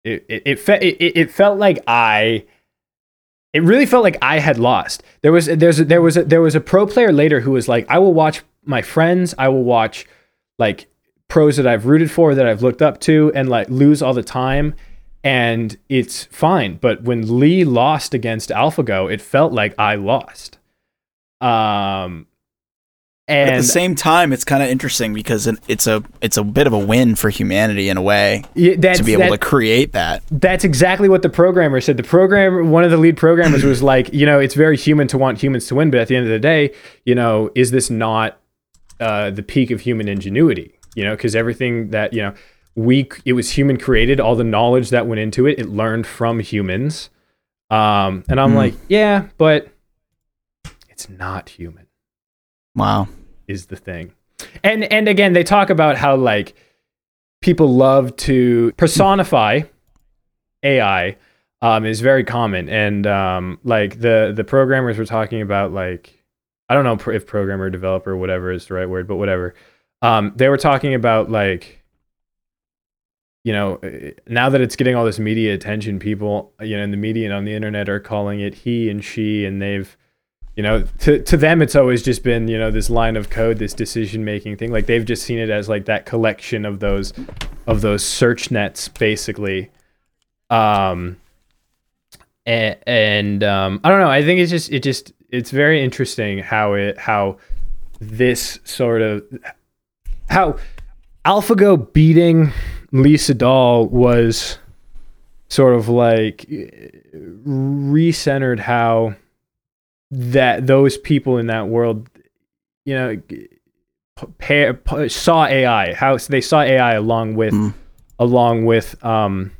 [SPEAKER 2] it it it, fe- it it felt like i it really felt like i had lost. There was there's there was a, there was a pro player later who was like i will watch my friends. I will watch like pros that i've rooted for that i've looked up to and like lose all the time and it's fine. But when lee lost against alphago it felt like i lost. Um and
[SPEAKER 1] At the same time, it's kind of interesting because it's a it's a bit of a win for humanity in a way
[SPEAKER 2] Yeah,
[SPEAKER 1] to be able
[SPEAKER 2] that-
[SPEAKER 1] to create that.
[SPEAKER 2] That's exactly what the programmer said. The programmer, one of the lead programmers, was like, you know, it's very human to want humans to win, but at the end of the day, you know, is this not uh, the peak of human ingenuity? You know, because everything that you know, we it was human created. All the knowledge that went into it, it learned from humans. Um, and I'm
[SPEAKER 1] Hmm.
[SPEAKER 2] like, yeah, but it's not human
[SPEAKER 1] Wow.
[SPEAKER 2] is the thing. And and again, they talk about how like people love to personify AI um, is very common, and um, like the the programmers were talking about like I don't know if programmer, developer, whatever is the right word, but whatever. Um, they were talking about like you know uh, now that it's getting all this media attention, people you know in the media and on the internet are calling it he and she, and they've you know to to them it's always just been you know this line of code this decision making thing. Like they've just seen it as like that collection of those of those search nets basically. Um and, and um i don't know. I think it's just it just it's very interesting how it how this sort of how alphago beating lee sedol was sort of like recentered how that those people in that world, you know, pair, saw AI. How they saw AI along with
[SPEAKER 1] Mm.
[SPEAKER 2] along with um,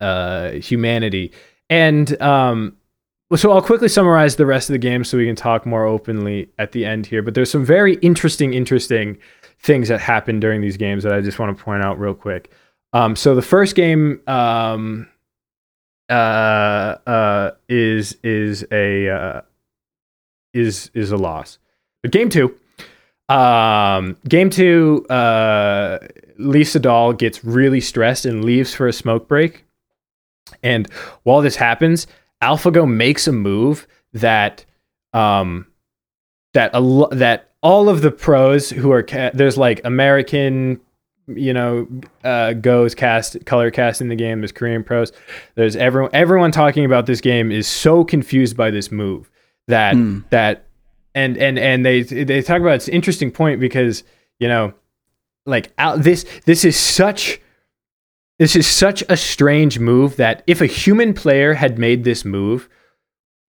[SPEAKER 2] uh, humanity. And um, so I'll quickly summarize the rest of the game so we can talk more openly at the end here. But there's some very interesting, interesting things that happen during these games that I just want to point out real quick. Um, so the first game um, uh, uh, is is a uh, is is a loss. But game two, um, game two, uh, Lee Sedol gets really stressed and leaves for a smoke break. And while this happens, AlphaGo makes a move that um, that a that all of the pros who are ca- there's like American you know uh, goes cast color cast in the game there's korean pros there's everyone everyone talking about this game is so confused by this move that
[SPEAKER 1] Hmm.
[SPEAKER 2] that and and and they they talk about it's an interesting point because you know like out this this is such this is such a strange move that if a human player had made this move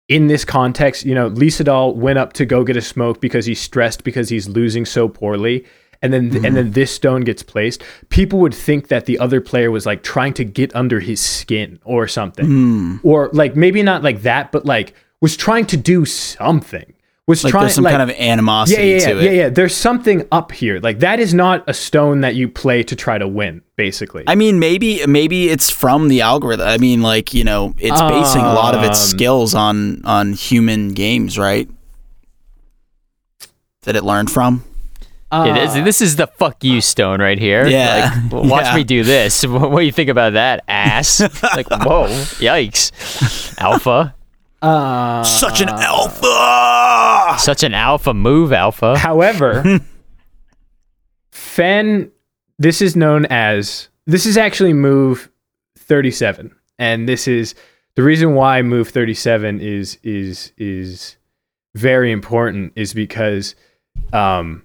[SPEAKER 2] in this context, you know, Lee Sedol went up to go get a smoke because he's stressed because he's losing so poorly. And then and then this stone gets placed. People would think that the other player was like trying to get under his skin or something.
[SPEAKER 1] Hmm.
[SPEAKER 2] Or like maybe not like that, but like was trying to do something. Was
[SPEAKER 1] Like
[SPEAKER 2] trying
[SPEAKER 1] there's some
[SPEAKER 2] like,
[SPEAKER 1] kind of animosity
[SPEAKER 2] yeah, yeah,
[SPEAKER 1] to
[SPEAKER 2] yeah,
[SPEAKER 1] it.
[SPEAKER 2] yeah, yeah. There's something up here. Like that is not a stone that you play to try to win, basically.
[SPEAKER 1] I mean, maybe maybe it's from the algorithm. I mean, like you know, it's basing a lot of its
[SPEAKER 2] Um,
[SPEAKER 1] skills on on human games, right? That it learned from.
[SPEAKER 3] It is. This is the fuck you stone right here.
[SPEAKER 1] Yeah.
[SPEAKER 3] Like, w- watch
[SPEAKER 1] Yeah.
[SPEAKER 3] me do this. What, what do you think about that, ass? like, whoa, yikes, alpha.
[SPEAKER 2] Uh,
[SPEAKER 1] Such an alpha.
[SPEAKER 3] Such an alpha move, alpha.
[SPEAKER 2] However, Fan, this is known as this is actually move 37, and this is the reason why move 37 is is is very important is because um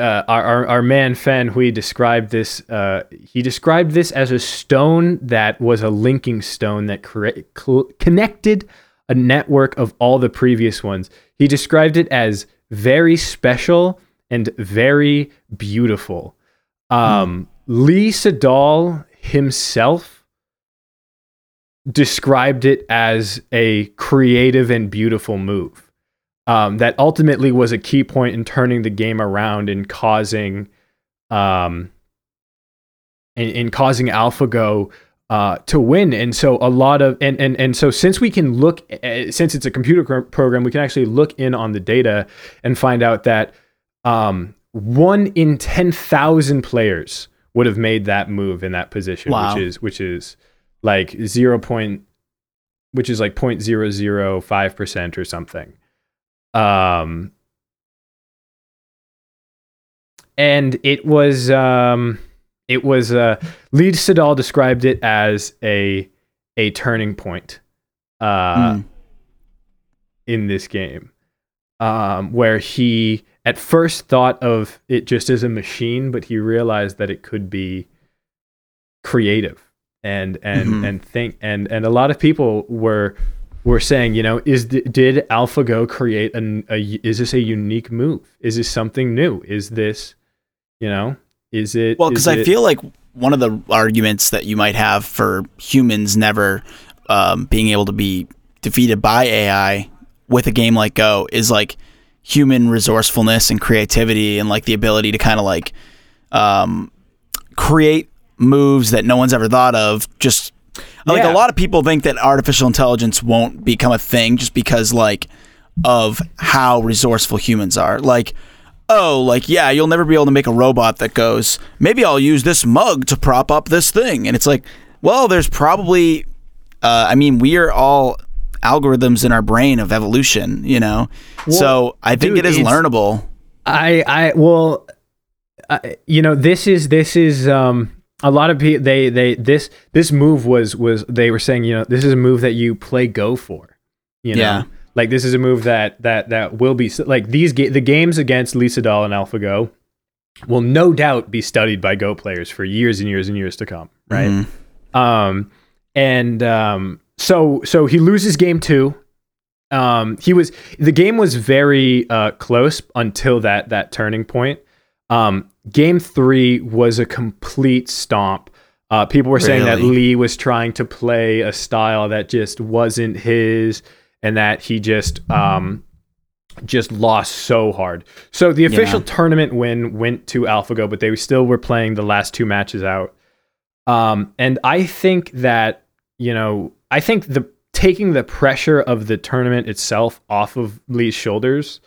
[SPEAKER 2] uh, our, our our man Fan Hui described this. Uh, he described this as a stone that was a linking stone that corre- cl- connected a network of all the previous ones. He described it as very special and very beautiful. Um, Lee Sedol himself described it as a creative and beautiful move um, that ultimately was a key point in turning the game around and causing um, in, in causing AlphaGo uh, to win. And so a lot of and and and so since we can look uh, since it's a computer cr- program, we can actually look in on the data and find out that um, one in ten thousand players would have made that move in that position,
[SPEAKER 1] Wow.
[SPEAKER 2] which is which is like zero point, which is like point zero zero five percent or something. Um, and it was um, it was uh, Lee Sedol described it as a a turning point uh,
[SPEAKER 1] Hmm.
[SPEAKER 2] in this game. um, where he at first thought of it just as a machine, but he realized that it could be creative and and
[SPEAKER 1] Mhm.
[SPEAKER 2] and think and and a lot of people were were saying, you know, is did AlphaGo create an a, is this a unique move? Is this something new? Is this, you know, is it?
[SPEAKER 1] Well, because I feel like one of the arguments that you might have for humans never um, being able to be defeated by AI with a game like Go is like human resourcefulness and creativity and like the ability to kind of like um, create moves that no one's ever thought of. Just like
[SPEAKER 2] Yeah.
[SPEAKER 1] a lot of people think that artificial intelligence won't become a thing just because like of how resourceful humans are. Like, oh, like yeah, you'll never be able to make a robot that goes, maybe I'll use this mug to prop up this thing, and it's like, well, there's probably, uh, I mean, we are all algorithms in our brain of evolution, you know. so I think
[SPEAKER 2] dude,
[SPEAKER 1] it is learnable.
[SPEAKER 2] I I well, I, you know this is this is um a lot of people they they this this move was was they were saying you know this is a move that you play Go for, you know.
[SPEAKER 1] Yeah.
[SPEAKER 2] Like this is a move that that that will be like these ga- the games against Lee Sedol and AlphaGo will no doubt be studied by Go players for years and years and years to come, right?
[SPEAKER 1] Mhm.
[SPEAKER 2] Um, and um, so so he loses game two. Um, he was the game was very uh, close until that that turning point. Um, game three was a complete stomp. Uh, people were saying that Lee was trying to play a style that just wasn't his, and that he just um, just lost so hard. So the official
[SPEAKER 1] Yeah.
[SPEAKER 2] tournament win went to AlphaGo, but they still were playing the last two matches out. Um, and I think that you know, I think the taking the pressure of the tournament itself off of Lee's shoulders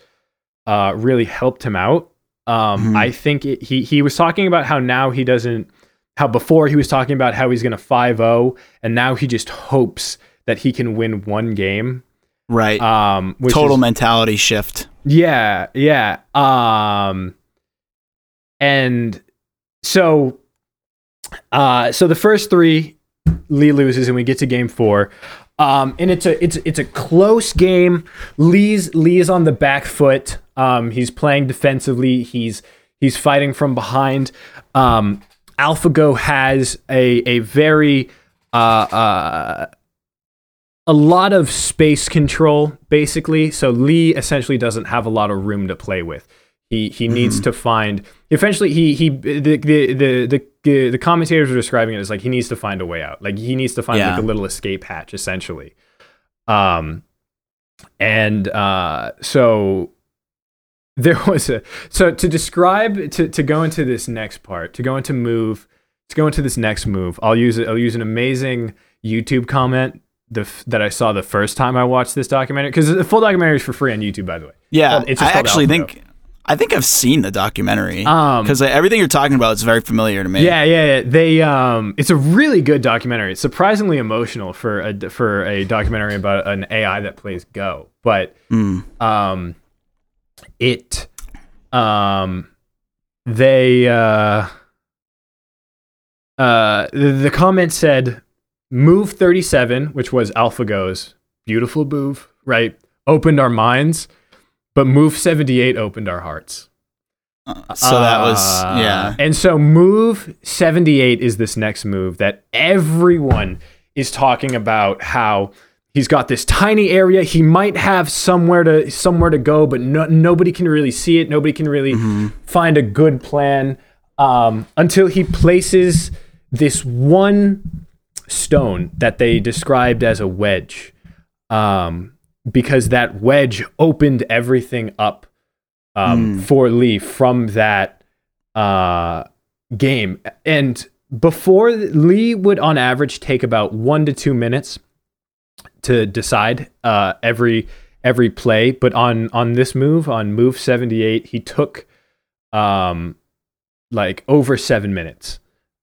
[SPEAKER 2] uh, really helped him out. Um,
[SPEAKER 1] Mhm.
[SPEAKER 2] I think it, he he was talking about how now he doesn't how before he was talking about how he's going to 5-0 and now he just hopes that he can win one game.
[SPEAKER 1] Right.
[SPEAKER 2] Um,
[SPEAKER 1] Total
[SPEAKER 2] is-
[SPEAKER 1] mentality shift.
[SPEAKER 2] yeah, yeah. Um and so uh so the first 3 Lee loses and we get to game 4. Um and it's a it's it's a close game. Lee's Lee is on the back foot. Um he's playing defensively. He's he's fighting from behind. Um AlphaGo has a a very uh uh a lot of space control basically so lee essentially doesn't have a lot of room to play with he he needs to find eventually he he the the the the, the, the commentators are describing it as like he needs to find a way out like he needs to find
[SPEAKER 1] Yeah.
[SPEAKER 2] like a little escape hatch essentially um and uh so there was a so to describe to to go into this next part to go into move to go into this next move i'll use i'll use an amazing youtube comment the that i saw the first time i watched this documentary because the full documentary is for free on youtube by the way
[SPEAKER 1] Yeah,
[SPEAKER 2] it's
[SPEAKER 1] I actually think I think I've seen the documentary
[SPEAKER 2] Um,
[SPEAKER 1] because everything you're talking about is very familiar to me.
[SPEAKER 2] Yeah, yeah, yeah. They um, it's a really good documentary. It's surprisingly emotional for a for a documentary about an AI that plays Go. But
[SPEAKER 1] Mm.
[SPEAKER 2] um, it um, they uh, uh, the, the comment said, "Move thirty seven, which was AlphaGo's beautiful move, right? Opened our minds, but Move seventy eight opened our hearts."
[SPEAKER 1] So that was
[SPEAKER 2] Uh,
[SPEAKER 1] yeah.
[SPEAKER 2] And so move 78 is this next move that everyone is talking about how he's got this tiny area. He might have somewhere to somewhere to go but no, nobody can really see it. Nobody can really find a good plan um, until he places this one stone that they described as a wedge um, because that wedge opened everything up um, for Lee from that uh, game. And before Lee would, on average, take about one to two minutes to decide uh, every every play. But on on this move, on move seventy eight, he took um, like over seven minutes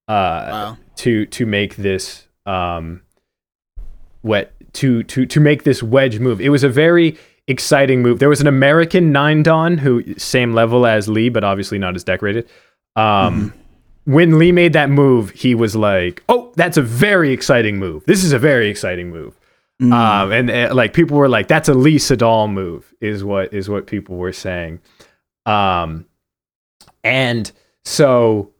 [SPEAKER 2] uh,
[SPEAKER 1] Wow.
[SPEAKER 2] to to make this um, wet to to to make this wedge move. It was a very exciting move. There was an American nine dan who same level as Lee, but obviously not as decorated. Um, When Lee made that move, he was like, "Oh, that's a very exciting move. This is a very exciting move." Um, and uh, like people were like, "That's a Lee Sedol move," is what is what people were saying. Um, and so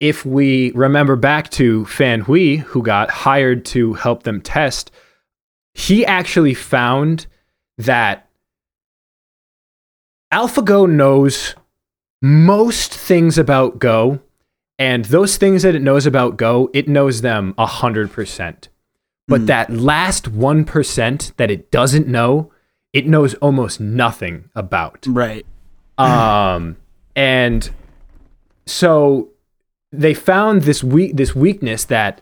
[SPEAKER 2] if we remember back to Fan Hui, who got hired to help them test, he actually found that AlphaGo knows most things about Go, and those things that it knows about Go, it knows them 100%. But that last 1% that it doesn't know, it knows almost nothing about.
[SPEAKER 1] Right.
[SPEAKER 2] Um, and so they found this weak this weakness that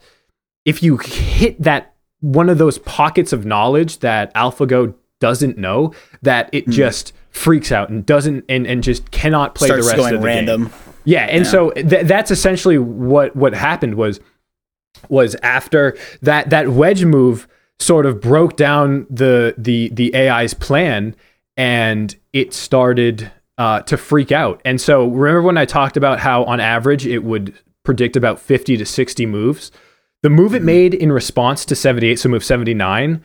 [SPEAKER 2] if you hit that one of those pockets of knowledge that AlphaGo doesn't know, that it just freaks out and doesn't and, and just cannot play
[SPEAKER 1] Starts
[SPEAKER 2] the rest of the
[SPEAKER 1] random.
[SPEAKER 2] game. Yeah, and so th- that's essentially what what happened was was after that that wedge move sort of broke down the the the AI's plan and it started uh, to freak out. And so remember when I talked about how on average it would predict about 50 to 60 moves? The move it made in response to 78, so move 79,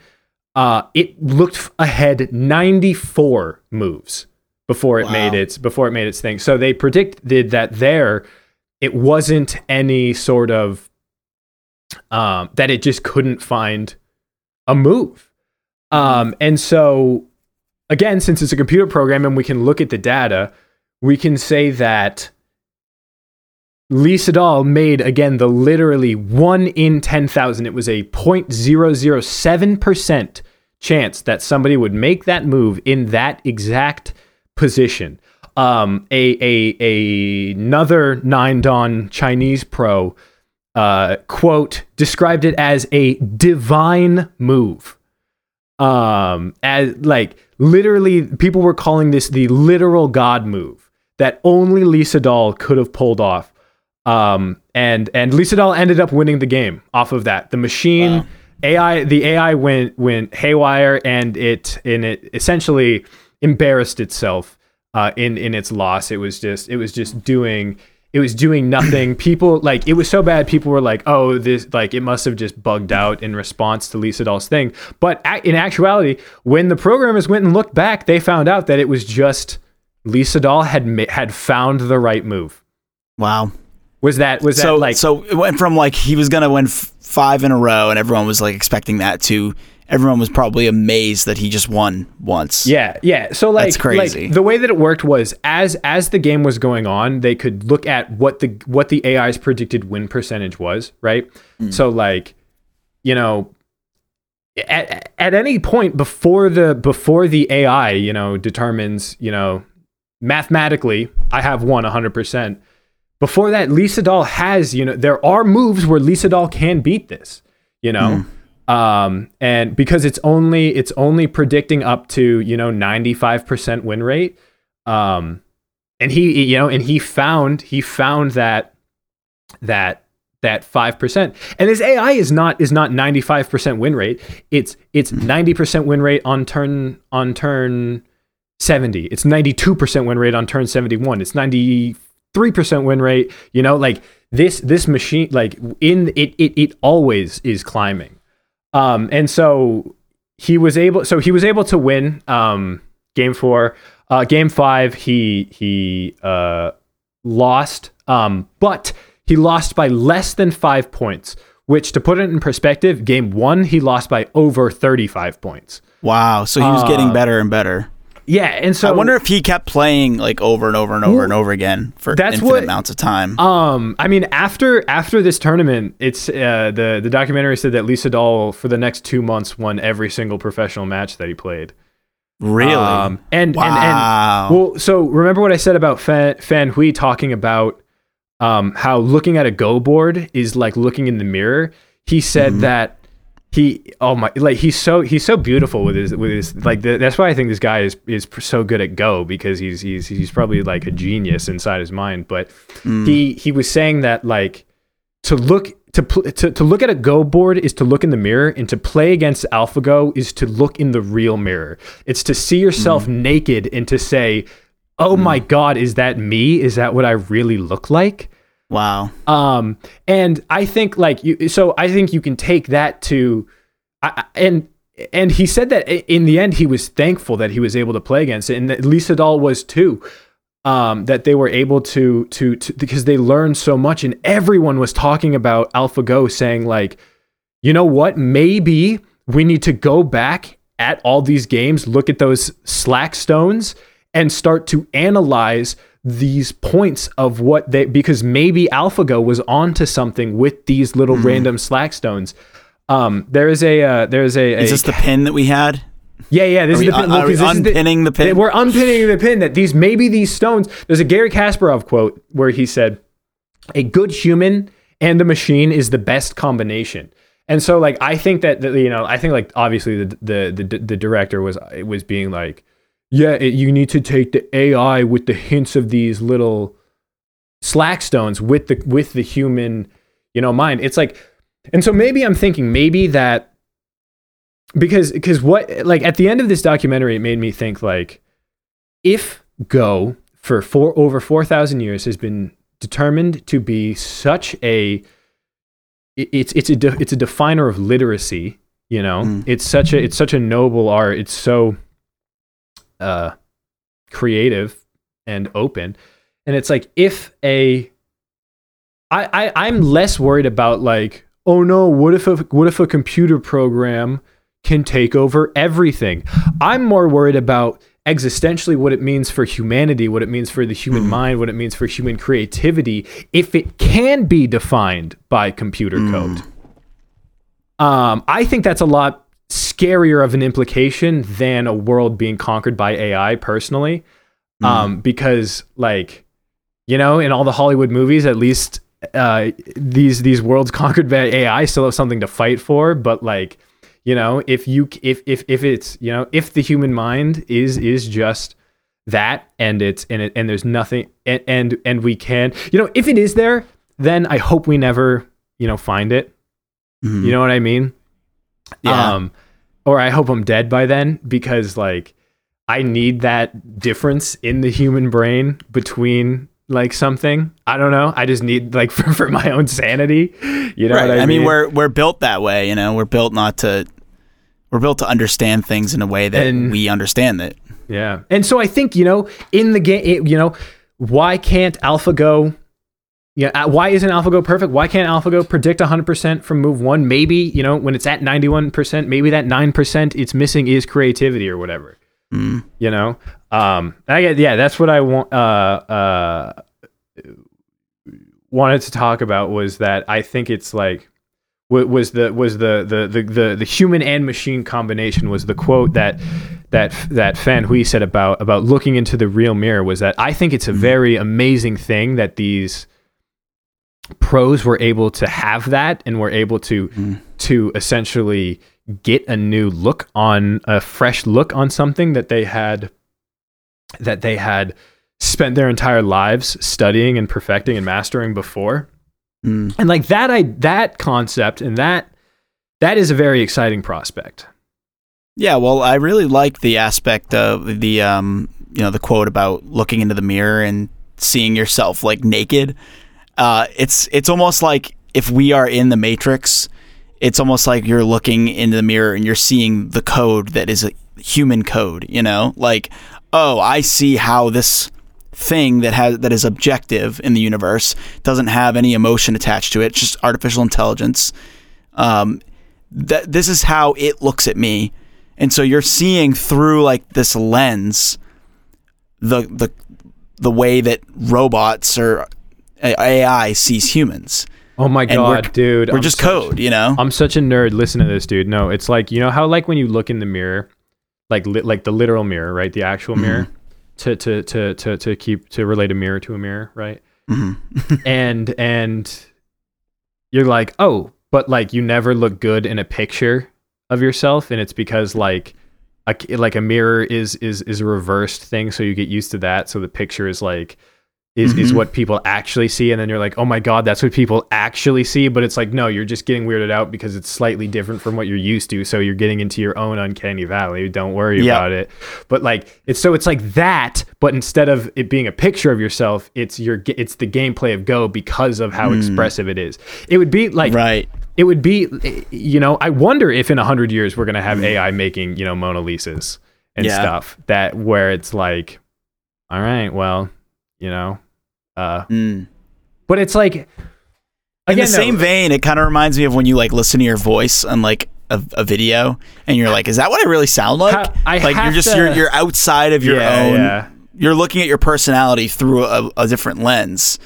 [SPEAKER 2] uh, it looked ahead 94 moves before it made its before it made its thing. So they predicted that there it wasn't any sort of um, that it just couldn't find a move. Um, and so again, since it's a computer program and we can look at the data, we can say that Lee Sedol made again the literally one in 10,000. It was a 0.007% chance that somebody would make that move in that exact position. Um, a, a, a another nine dan Chinese pro uh, quote described it as a divine move. Um as like literally people were calling this the literal god move that only Lee Sedol could have pulled off. Um and and Lee Sedol ended up winning the game off of that. The machine
[SPEAKER 1] Wow.
[SPEAKER 2] AI the AI went went haywire and it and it essentially embarrassed itself uh in in its loss. It was just it was just doing it was doing nothing. People like it was so bad people were like oh this like it must have just bugged out in response to Lee Sedol's thing. But a- in actuality when the programmers went and looked back they found out that it was just Lee Sedol had ma- had found the right move.
[SPEAKER 1] Wow.
[SPEAKER 2] was that was
[SPEAKER 1] so
[SPEAKER 2] that like
[SPEAKER 1] so it went from like he was gonna win f- five in a row, and everyone was like expecting that to everyone was probably amazed that he just won once.
[SPEAKER 2] Yeah, yeah. So like,
[SPEAKER 1] That's crazy.
[SPEAKER 2] like the way that it worked was as as the game was going on, they could look at what the what the AI's predicted win percentage was, right? Mm. So like, you know, at at any point before the before the AI, you know, determines, you know, mathematically, I have won 100%. Before that, Lee Sedol has, you know, there are moves where Lee Sedol can beat this, you know. Mm. Um, and because it's only it's only predicting up to, you know, 95% win rate. Um, and he you know, and he found he found that that that 5%. And this AI is not is not 95% win rate. It's it's 90% win rate on turn on turn 70. It's 92% win rate on turn 71. It's 93% win rate. You know, like this this machine like in it it it always is climbing. Um and so he was able so he was able to win um game 4. Uh game 5 he he uh lost um but he lost by less than 5 points, which to put it in perspective, game 1 he lost by over 35 points.
[SPEAKER 1] Wow. So he was getting better and better.
[SPEAKER 2] Yeah, and so
[SPEAKER 1] I wonder if he kept playing like over and over and over and over again for
[SPEAKER 2] That's
[SPEAKER 1] infinite
[SPEAKER 2] what-
[SPEAKER 1] amounts of time.
[SPEAKER 2] Um, I mean, after after this tournament, it's uh, the the documentary said that Lee Sedol for the next two months won every single professional match that he played.
[SPEAKER 1] really?
[SPEAKER 2] Um, and,
[SPEAKER 1] Wow.
[SPEAKER 2] and and well, so remember what I said about Fan, Fan Hui talking about um, how looking at a Go board is like looking in the mirror. He said
[SPEAKER 1] Mm-hmm.
[SPEAKER 2] that he oh my like he's so he's so beautiful with his with his like the, that's why I think this guy is is so good at Go because he's he's he's probably like a genius inside his mind. But
[SPEAKER 1] Mm.
[SPEAKER 2] he he was saying that like to look to, pl- to to look at a Go board is to look in the mirror, and to play against AlphaGo is to look in the real mirror. It's to see yourself naked and to say, "Oh my God, is that me? Is that what I really look like?"
[SPEAKER 1] Wow.
[SPEAKER 2] Um, and I think like you, so I think you can take that to I, and and he said that in the end he was thankful that he was able to play against it, and that Lee Sedol was too. Um, that they were able to, to to because they learned so much, and everyone was talking about AlphaGo, saying like, you know what, maybe we need to go back at all these games, look at those slack stones, and start to analyze these points of what they because maybe AlphaGo was onto something with these little
[SPEAKER 1] Hmm.
[SPEAKER 2] random slack stones. Um, there is a uh, there is a, a
[SPEAKER 1] Is this the pin that we had?
[SPEAKER 2] yeah yeah this
[SPEAKER 1] Are
[SPEAKER 2] is
[SPEAKER 1] we,
[SPEAKER 2] the pin. Look, this is the-
[SPEAKER 1] unpinning the, pin?
[SPEAKER 2] we're unpinning the pin that these maybe these stones. There's a Gary Kasparov quote where he said, "A good human and a machine is the best combination." And so, like, I think that that, you know, I think like obviously the the the, the director was was being like, "Yeah, it, you need to take the AI with the hints of these little slack stones with the with the human, you know, mind." It's like, and so maybe I'm thinking maybe that because because what like at the end of this documentary it made me think like if go for four over 4000 years has been determined to be such a it's it's a de- it's a definer of literacy you know
[SPEAKER 1] Mm.
[SPEAKER 2] it's such a it's such a noble art it's so uh creative and open. And it's like if a I, I i'm less worried about like oh no what if a what if a computer program can take over everything? I'm more worried about existentially what it means for humanity what it means for the human mind what it means for human creativity if it can be defined by computer code. Um, I think that's a lot scarier of an implication than a world being conquered by AI personally. Um, because like, you know, in all the Hollywood movies, at least uh, these these worlds conquered by AI still have something to fight for. But like, you know, if you if if if it's you know if the human mind is is just that and it's and it and there's nothing and and, and we can you know if it is there then I hope we never you know find it
[SPEAKER 1] Mhm.
[SPEAKER 2] you know what I mean?
[SPEAKER 1] Yeah.
[SPEAKER 2] Um, or I hope I'm dead by then because like I need that difference in the human brain between like something. I don't know. I just need like for, for my own sanity. You know
[SPEAKER 1] right.
[SPEAKER 2] what I,
[SPEAKER 1] I mean, we're we're built that way. You know, we're built not to. We're built to understand things in a way that
[SPEAKER 2] And-
[SPEAKER 1] we understand it.
[SPEAKER 2] Yeah. And so I think, you know, in the game, you know, why can't AlphaGo, yeah, uh, why isn't AlphaGo perfect? Why can't AlphaGo predict 100% from move one? Maybe, you know, when it's at 91%, maybe that 9% it's missing is creativity or whatever.
[SPEAKER 1] Mm.
[SPEAKER 2] You know? Um, I get, yeah, that's what I want, uh, uh, wanted to talk about was that I think it's like, was the was the the the the, the human and machine combination was the quote that that that Fan Hui said about about looking into the real mirror was that I think it's a very amazing thing that these pros were able to have that and were able to to essentially get a new look on a fresh look on something that they had that they had spent their entire lives studying and perfecting and mastering before
[SPEAKER 1] Mm.
[SPEAKER 2] and like that i that concept and that that is a very exciting prospect
[SPEAKER 1] Yeah, well, I really like the aspect of the um, you know, the quote about looking into the mirror and seeing yourself like naked. Uh, it's it's almost like if we are in the matrix, it's almost like you're looking into the mirror and you're seeing the code that is a human code, you know? Like, oh, I see how this thing that has that is objective in the universe doesn't have any emotion attached to it, it's just artificial intelligence. Um, that this is how it looks at me and so you're seeing through like this lens the the the way that robots or AI sees humans.
[SPEAKER 2] oh my
[SPEAKER 1] And we're-
[SPEAKER 2] god dude
[SPEAKER 1] We're
[SPEAKER 2] I'm
[SPEAKER 1] just
[SPEAKER 2] such-
[SPEAKER 1] code, you know.
[SPEAKER 2] i'm such a nerd listen to this dude no it's like you know how like when you look in the mirror like li- like the literal mirror right the actual mirror to, to to to to keep to relate a mirror to a mirror right
[SPEAKER 1] Mhm.
[SPEAKER 2] and and you're like oh but like you never look good in a picture of yourself and it's because like a, like a mirror is is is a reversed thing so you get used to that so the picture is like is, is
[SPEAKER 1] Mhm.
[SPEAKER 2] what people actually see and then you're like oh my god that's what people actually see but it's like no you're just getting weirded out because it's slightly different from what you're used to so you're getting into your own uncanny valley don't worry
[SPEAKER 1] Yeah.
[SPEAKER 2] about it but like it's so it's like that but instead of it being a picture of yourself it's your it's the gameplay of go because of how expressive it is it would be like
[SPEAKER 1] right.
[SPEAKER 2] it would be, you know, I wonder if in a hundred years we're gonna have AI making, you know, Mona Lisas and
[SPEAKER 1] Yeah.
[SPEAKER 2] stuff that where it's like, all right, well, you know, uh,
[SPEAKER 1] Mm.
[SPEAKER 2] but it's like
[SPEAKER 1] In
[SPEAKER 2] again,
[SPEAKER 1] the
[SPEAKER 2] no,
[SPEAKER 1] same vein, it kind of reminds me of when you like listen to your voice on like a, a video, and you're like, "Is that what I really sound like?"
[SPEAKER 2] Ha- I
[SPEAKER 1] like you're just
[SPEAKER 2] to-
[SPEAKER 1] you're you're outside of your
[SPEAKER 2] Yeah,
[SPEAKER 1] own.
[SPEAKER 2] yeah.
[SPEAKER 1] You're looking at your personality through a, a different lens,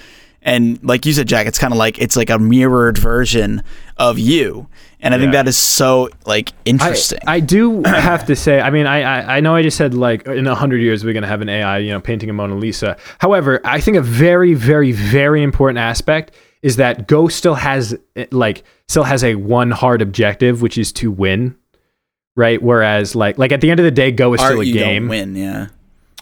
[SPEAKER 1] and like you said, Jack, it's kind of like it's like a mirrored version of you, and I think that is so like interesting.
[SPEAKER 2] I, I do have to say, I mean, I, I I know I just said like in a hundred years we're gonna have an AI, you know, painting a Mona Lisa. However, I think a very, very, very important aspect is that Go still has like still has a one hard objective, which is to win. Right. Whereas like like at the end of the day, Go is
[SPEAKER 1] Art,
[SPEAKER 2] still a
[SPEAKER 1] you
[SPEAKER 2] game.
[SPEAKER 1] win, yeah.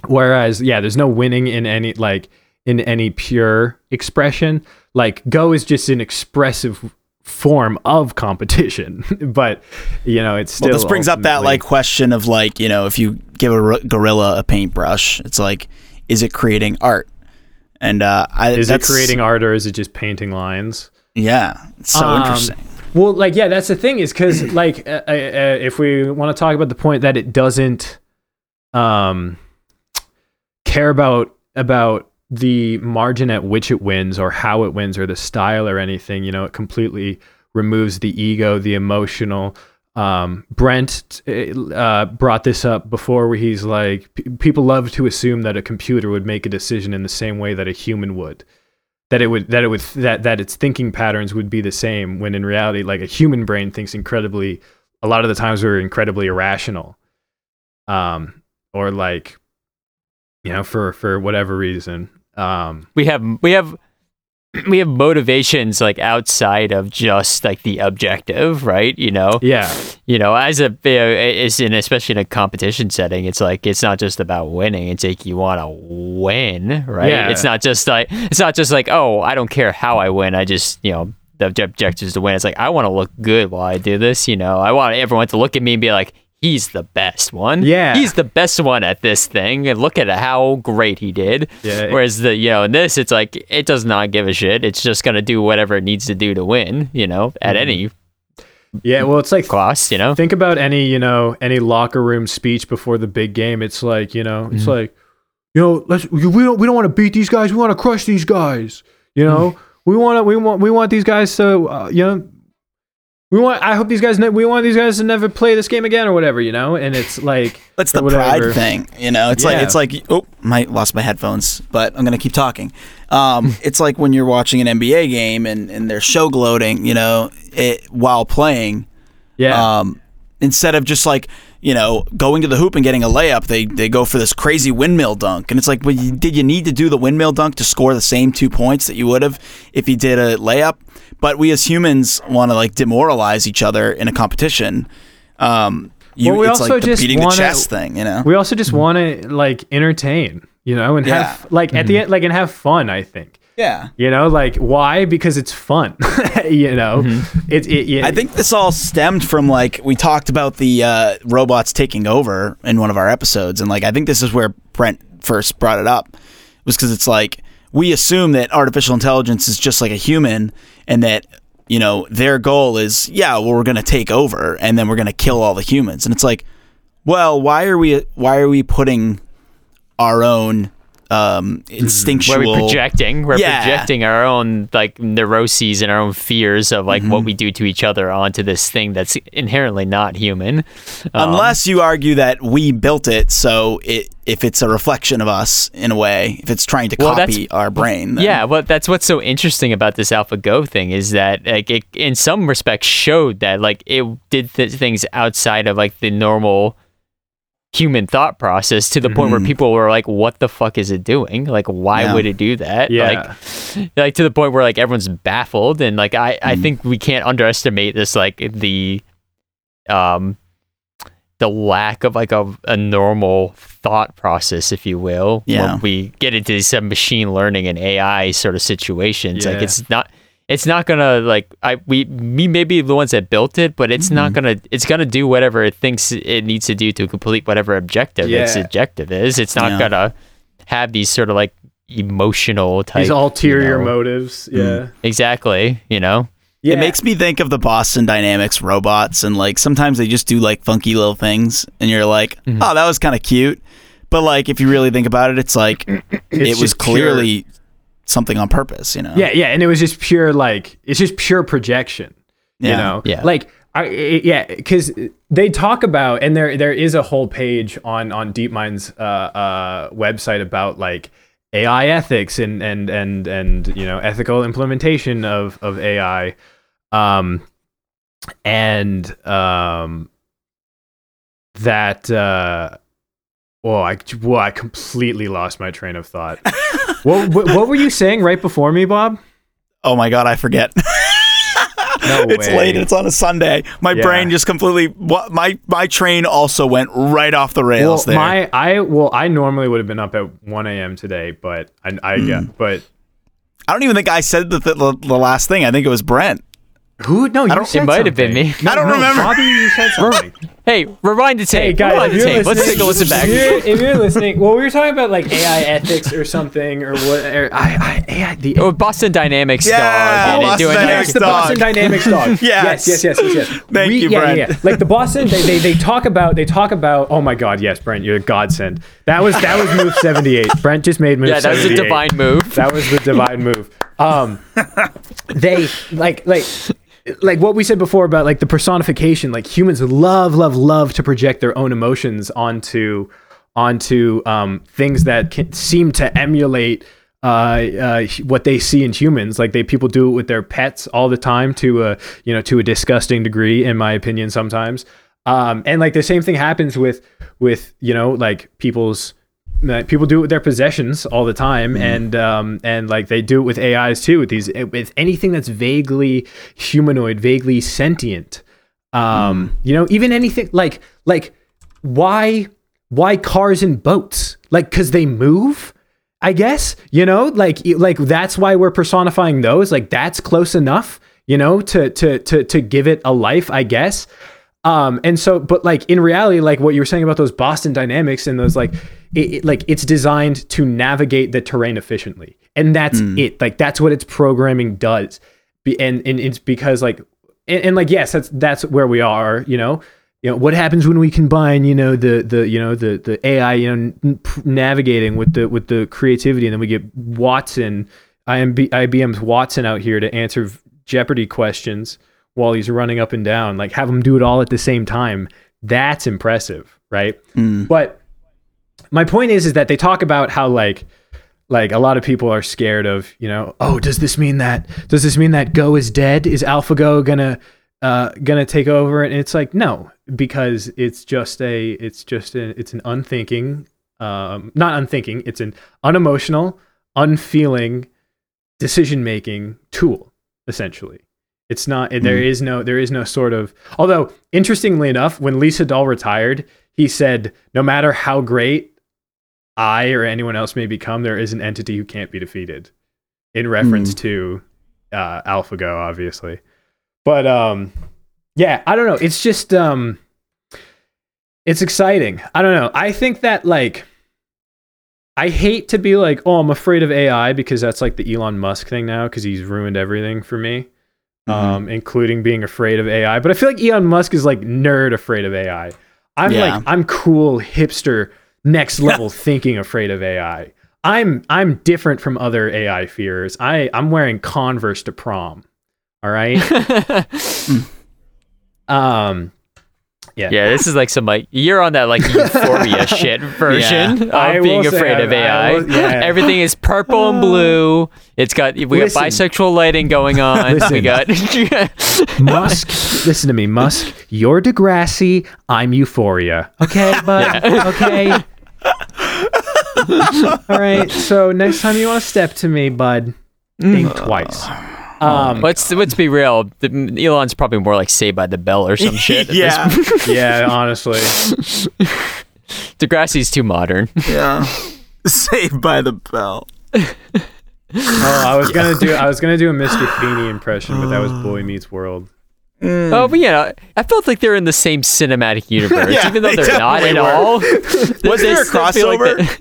[SPEAKER 2] Whereas, yeah, there's no winning in any like in any pure expression. Like Go is just an expressive form of competition, but you know, it's still.
[SPEAKER 1] Well, this brings up that like question of like you know if you give a r- gorilla a paintbrush, it's like, is it creating art? And uh, I,
[SPEAKER 2] Is it creating art or is it just painting lines?
[SPEAKER 1] Yeah, it's so
[SPEAKER 2] Um,
[SPEAKER 1] interesting.
[SPEAKER 2] Well, like, yeah, that's the thing is because, like, uh, uh, uh, if we want to talk about the point that it doesn't um, care about about the margin at which it wins or how it wins or the style or anything, you know, it completely removes the ego, the emotional. Um, Brent uh, brought this up before, where he's like, "P- people love to assume that a computer would make a decision in the same way that a human would." that it would that it would that that its thinking patterns would be the same when in reality like a human brain thinks incredibly a lot of the times we're incredibly irrational um or like you know for for whatever reason um
[SPEAKER 3] we have we have we have motivations like outside of just like the objective, right? You know,
[SPEAKER 2] yeah
[SPEAKER 3] you know, as a you know, it's in especially in a competition setting, it's like it's not just about winning. It's like you want to win, right?
[SPEAKER 2] Yeah.
[SPEAKER 3] It's not just like it's not just like oh, I don't care how I win. I just you know the obje- objective is to win. It's like I want to look good while I do this. You know, I want everyone to look at me and be like. He's the best one.
[SPEAKER 2] Yeah.
[SPEAKER 3] he's the best one at this thing, and look at how great he did.
[SPEAKER 2] Yeah.
[SPEAKER 3] Whereas the you know in this, it's like it does not give a shit. It's just gonna do whatever it needs to do to win. You know, at
[SPEAKER 2] Mm-hmm.
[SPEAKER 3] any
[SPEAKER 2] yeah well it's like
[SPEAKER 3] cost. You know.
[SPEAKER 2] think about any you know any locker room speech before the big game it's like you know it's like you know let's we don't we don't want to beat these guys we want to crush these guys you know we want to we want we want these guys to uh, you know we want i hope these guys ne- we want these guys to never play this game again or whatever you know and it's like
[SPEAKER 1] That's the
[SPEAKER 2] whatever.
[SPEAKER 1] pride thing, you know. It's like it's like oh, my lost my headphones, but I'm gonna keep talking. Um, it's like when you're watching an NBA game and and they're show gloating, you know, it while playing.
[SPEAKER 2] yeah
[SPEAKER 1] Um, instead of just like you know going to the hoop and getting a layup, they they go for this crazy windmill dunk, and it's like, well, you, did you need to do the windmill dunk to score the same two points that you would have if you did a layup? But we as humans want to like demoralize each other in a competition. Um, you,
[SPEAKER 2] Well, we
[SPEAKER 1] it's
[SPEAKER 2] also
[SPEAKER 1] like
[SPEAKER 2] just
[SPEAKER 1] beating the
[SPEAKER 2] wanna-
[SPEAKER 1] chess thing, you know.
[SPEAKER 2] we also just want to like entertain you know and
[SPEAKER 1] Yeah.
[SPEAKER 2] have like at the end like and have fun i think
[SPEAKER 1] Yeah.
[SPEAKER 2] you know like why because it's fun you know it's it, it,
[SPEAKER 1] I think this all stemmed from like we talked about the uh, robots taking over in one of our episodes, and like I think this is where Brent first brought it up, was because it's like we assume that artificial intelligence is just like a human, and that you know their goal is yeah, well we're gonna take over, and then we're gonna kill all the humans, and it's like, well, why are we why are we putting our own um, instinctual
[SPEAKER 3] Where we're projecting, we're
[SPEAKER 1] Yeah.
[SPEAKER 3] projecting our own like neuroses and our own fears of like
[SPEAKER 1] Mm-hmm.
[SPEAKER 3] what we do to each other onto this thing that's inherently not human. Um,
[SPEAKER 1] Unless you argue that we built it, so it if it's a reflection of us in a way, if it's trying to
[SPEAKER 3] Well,
[SPEAKER 1] copy our brain, then-
[SPEAKER 3] Yeah, well, that's what's so interesting about this AlphaGo thing is that, like, it in some respects showed that, like, it did th- things outside of like the normal human thought process to the point where
[SPEAKER 1] Mhm.
[SPEAKER 3] people were like, "What the fuck is it doing? Like, why
[SPEAKER 1] Yeah.
[SPEAKER 3] would it do that?"
[SPEAKER 2] Yeah.
[SPEAKER 3] Like, like to the point where like everyone's baffled, and like I, I
[SPEAKER 1] Mhm.
[SPEAKER 3] think we can't underestimate this, like the, um, the lack of like a, a normal thought process, if you will,
[SPEAKER 1] Yeah.
[SPEAKER 3] when we get into some machine learning and AI sort of situations. Like it's not it's not gonna like I we we may be the ones that built it, but it's not gonna it's gonna do whatever it thinks it needs to do to complete whatever objective its objective is. It's not
[SPEAKER 1] Yeah.
[SPEAKER 3] gonna have these sort of like emotional type
[SPEAKER 2] these ulterior
[SPEAKER 3] you know,
[SPEAKER 2] motives yeah
[SPEAKER 3] exactly, you know.
[SPEAKER 2] Yeah.
[SPEAKER 1] It makes me think of the Boston Dynamics robots, and like sometimes they just do like funky little things, and you're like,
[SPEAKER 2] Mm-hmm.
[SPEAKER 1] oh, that was kind of cute. But like, if you really think about it, it's like it was
[SPEAKER 2] just pure-
[SPEAKER 1] clearly something on purpose, you know?
[SPEAKER 2] Yeah, yeah, and it was just pure like it's just pure projection. You know,
[SPEAKER 3] Yeah.
[SPEAKER 2] like I, I- yeah, because they talk about and there there is a whole page on on DeepMind's uh, uh, website about like AI ethics and and and and you know ethical implementation of of AI, um, and um, that uh, whoa, I whoa, I completely lost my train of thought. what, what what were you saying right before me, Bob?
[SPEAKER 1] Oh my god, I forget.
[SPEAKER 2] No
[SPEAKER 1] it's late. It's on a Sunday. My
[SPEAKER 2] Yeah.
[SPEAKER 1] brain just completely. What my my train also went right off the
[SPEAKER 2] Well,
[SPEAKER 1] rails there.
[SPEAKER 2] my I well, I normally would have been up at one a.m. today, but I, I
[SPEAKER 1] Hmm.
[SPEAKER 2] get, but
[SPEAKER 1] I don't even think I said the, the the last thing. I think it was Brent.
[SPEAKER 2] Who? No, you
[SPEAKER 1] don't-
[SPEAKER 2] said
[SPEAKER 3] It might have been
[SPEAKER 2] something.
[SPEAKER 3] me.
[SPEAKER 1] I don't
[SPEAKER 2] No,
[SPEAKER 1] remember.
[SPEAKER 2] Bobby, you said something.
[SPEAKER 3] Hey, rewind the tape.
[SPEAKER 2] Hey guys,
[SPEAKER 3] rewind
[SPEAKER 2] if
[SPEAKER 3] the
[SPEAKER 2] you're
[SPEAKER 3] tape. Let's take a listen back.
[SPEAKER 2] If you're, if you're listening, well, we were talking about like AI ethics or something, or what? Or I, I, AI, the
[SPEAKER 3] Oh, Boston Dynamics
[SPEAKER 1] Yeah,
[SPEAKER 3] dog. and it
[SPEAKER 1] Boston
[SPEAKER 3] doing
[SPEAKER 1] Dynamics
[SPEAKER 2] the
[SPEAKER 1] dog.
[SPEAKER 2] Boston Dynamics dog.
[SPEAKER 1] Yes.
[SPEAKER 2] yes, yes, yes, yes. yes.
[SPEAKER 1] Thank you,
[SPEAKER 2] yeah,
[SPEAKER 1] Brent.
[SPEAKER 2] Yeah, yeah. Like the Boston, they, they they talk about they talk about. Oh my God, yes, Brent, you're a godsend. That was that was move seventy eight. Brent just made move.
[SPEAKER 3] Yeah, that was a
[SPEAKER 2] 78.
[SPEAKER 3] divine move.
[SPEAKER 2] That was the divine move. Um, they like like like what we said before about like the personification. Like humans love love love to project their own emotions onto onto um, things that can, seem to emulate. Uh, uh, what they see in humans, like they people do it with their pets all the time to a you know to a disgusting degree, in my opinion, sometimes. Um, and like the same thing happens with with you know like people's like, people do it with their possessions all the time and um and like they do it with ais too with these with anything that's vaguely humanoid vaguely sentient. Um you know even anything like like why why cars and boats? Like because they move i guess you know? Like like that's why we're personifying those. Like that's close enough you know to to to to give it a life i guess um and so but like in reality like what you were saying about those boston dynamics and those like it, it- like it's designed to navigate the terrain efficiently. And that's it. Like that's what its programming does. Be, and and it's because like and, and like yes that's that's where we are you know? You know what happens when we combine you know the the you know the the ai you know n- navigating with the with the creativity? And then we get watson IMB, ibm's watson out here to answer jeopardy questions while he's running up and down like have him do it all at the same time that's impressive right? But my point is is that they talk about how like like a lot of people are scared of you know oh does this mean that does this mean that go is dead? Is alphago gonna uh gonna take over? And it's like no because it's just a it's just a it's an unthinking um not unthinking it's an unemotional unfeeling decision making tool essentially it's not there is no there is no sort of although interestingly enough when lee sedol retired he said no matter how great I or anyone else may become, there is an entity who can't be defeated, in reference to uh, AlphaGo, obviously. But um, yeah, I don't know. It's just um, it's exciting. I don't know. I think that like, I hate to be like, oh, I'm afraid of AI because that's like the Elon Musk thing now because he's ruined everything for me, um, including being afraid of AI. But I feel like Elon Musk is like nerd afraid of AI. I'm
[SPEAKER 1] Yeah.
[SPEAKER 2] like, I'm cool hipster next level thinking afraid of AI. I'm I'm different from other AI fears. I I'm wearing Converse to prom. All right. um. Yeah.
[SPEAKER 3] Yeah, this is like some like you're on that like euphoria shit version
[SPEAKER 2] I
[SPEAKER 3] of being afraid of AI.
[SPEAKER 2] will- yeah.
[SPEAKER 3] Everything is purple and blue. It's got we
[SPEAKER 2] Listen.
[SPEAKER 3] got bisexual lighting going on.
[SPEAKER 2] Listen.
[SPEAKER 3] We got
[SPEAKER 2] Musk, listen to me, Musk. You're Degrassi. I'm Euphoria. Okay, bud. Okay. All right. So next time you want to step to me, bud, think mm. twice. Um,
[SPEAKER 3] let's let's be real. The, Elon's probably more like Saved by the Bell or some shit. at this
[SPEAKER 1] yeah,
[SPEAKER 2] yeah, honestly.
[SPEAKER 3] Degrassi's too modern.
[SPEAKER 1] yeah. Saved by the Bell.
[SPEAKER 2] Oh, I was gonna do I was gonna do a Mr. Feeney impression, but that was Boy Meets World.
[SPEAKER 3] Oh, but yeah, I felt like they're in the same cinematic universe,
[SPEAKER 1] Yeah,
[SPEAKER 3] even though
[SPEAKER 1] they
[SPEAKER 3] they're not at
[SPEAKER 1] definitely were.
[SPEAKER 3] all.
[SPEAKER 1] Was there a crossover?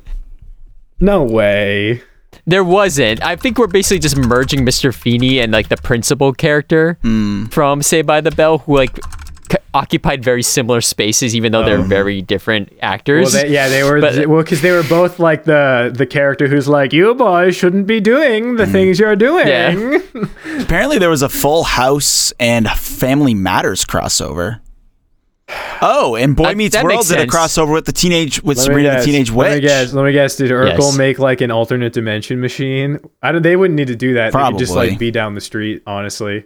[SPEAKER 2] No way.
[SPEAKER 3] There wasn't. I think we're basically just merging Mr. Feeney and like the principal character hmm. from Say by the Bell, who like c- occupied very similar spaces, even though they're oh. very different
[SPEAKER 2] Well,
[SPEAKER 3] actors.
[SPEAKER 2] they, yeah, they were
[SPEAKER 3] But-
[SPEAKER 2] well because they were both like the the character who's like, "You boys shouldn't be doing the hmm. things you're doing."
[SPEAKER 3] Yeah.
[SPEAKER 1] Apparently, there was a Full House and Family Matters crossover. Oh, and Boy Meets
[SPEAKER 3] that
[SPEAKER 1] World did a crossover with the teenage with
[SPEAKER 2] Let me
[SPEAKER 1] Sabrina the
[SPEAKER 2] guess,
[SPEAKER 1] Teenage
[SPEAKER 2] Let me
[SPEAKER 1] Witch.
[SPEAKER 2] guess. Let me guess. Did Urkel
[SPEAKER 3] Yes.
[SPEAKER 2] make like an alternate dimension machine? I don't. They wouldn't need to do that. They could just like be down the street. Honestly.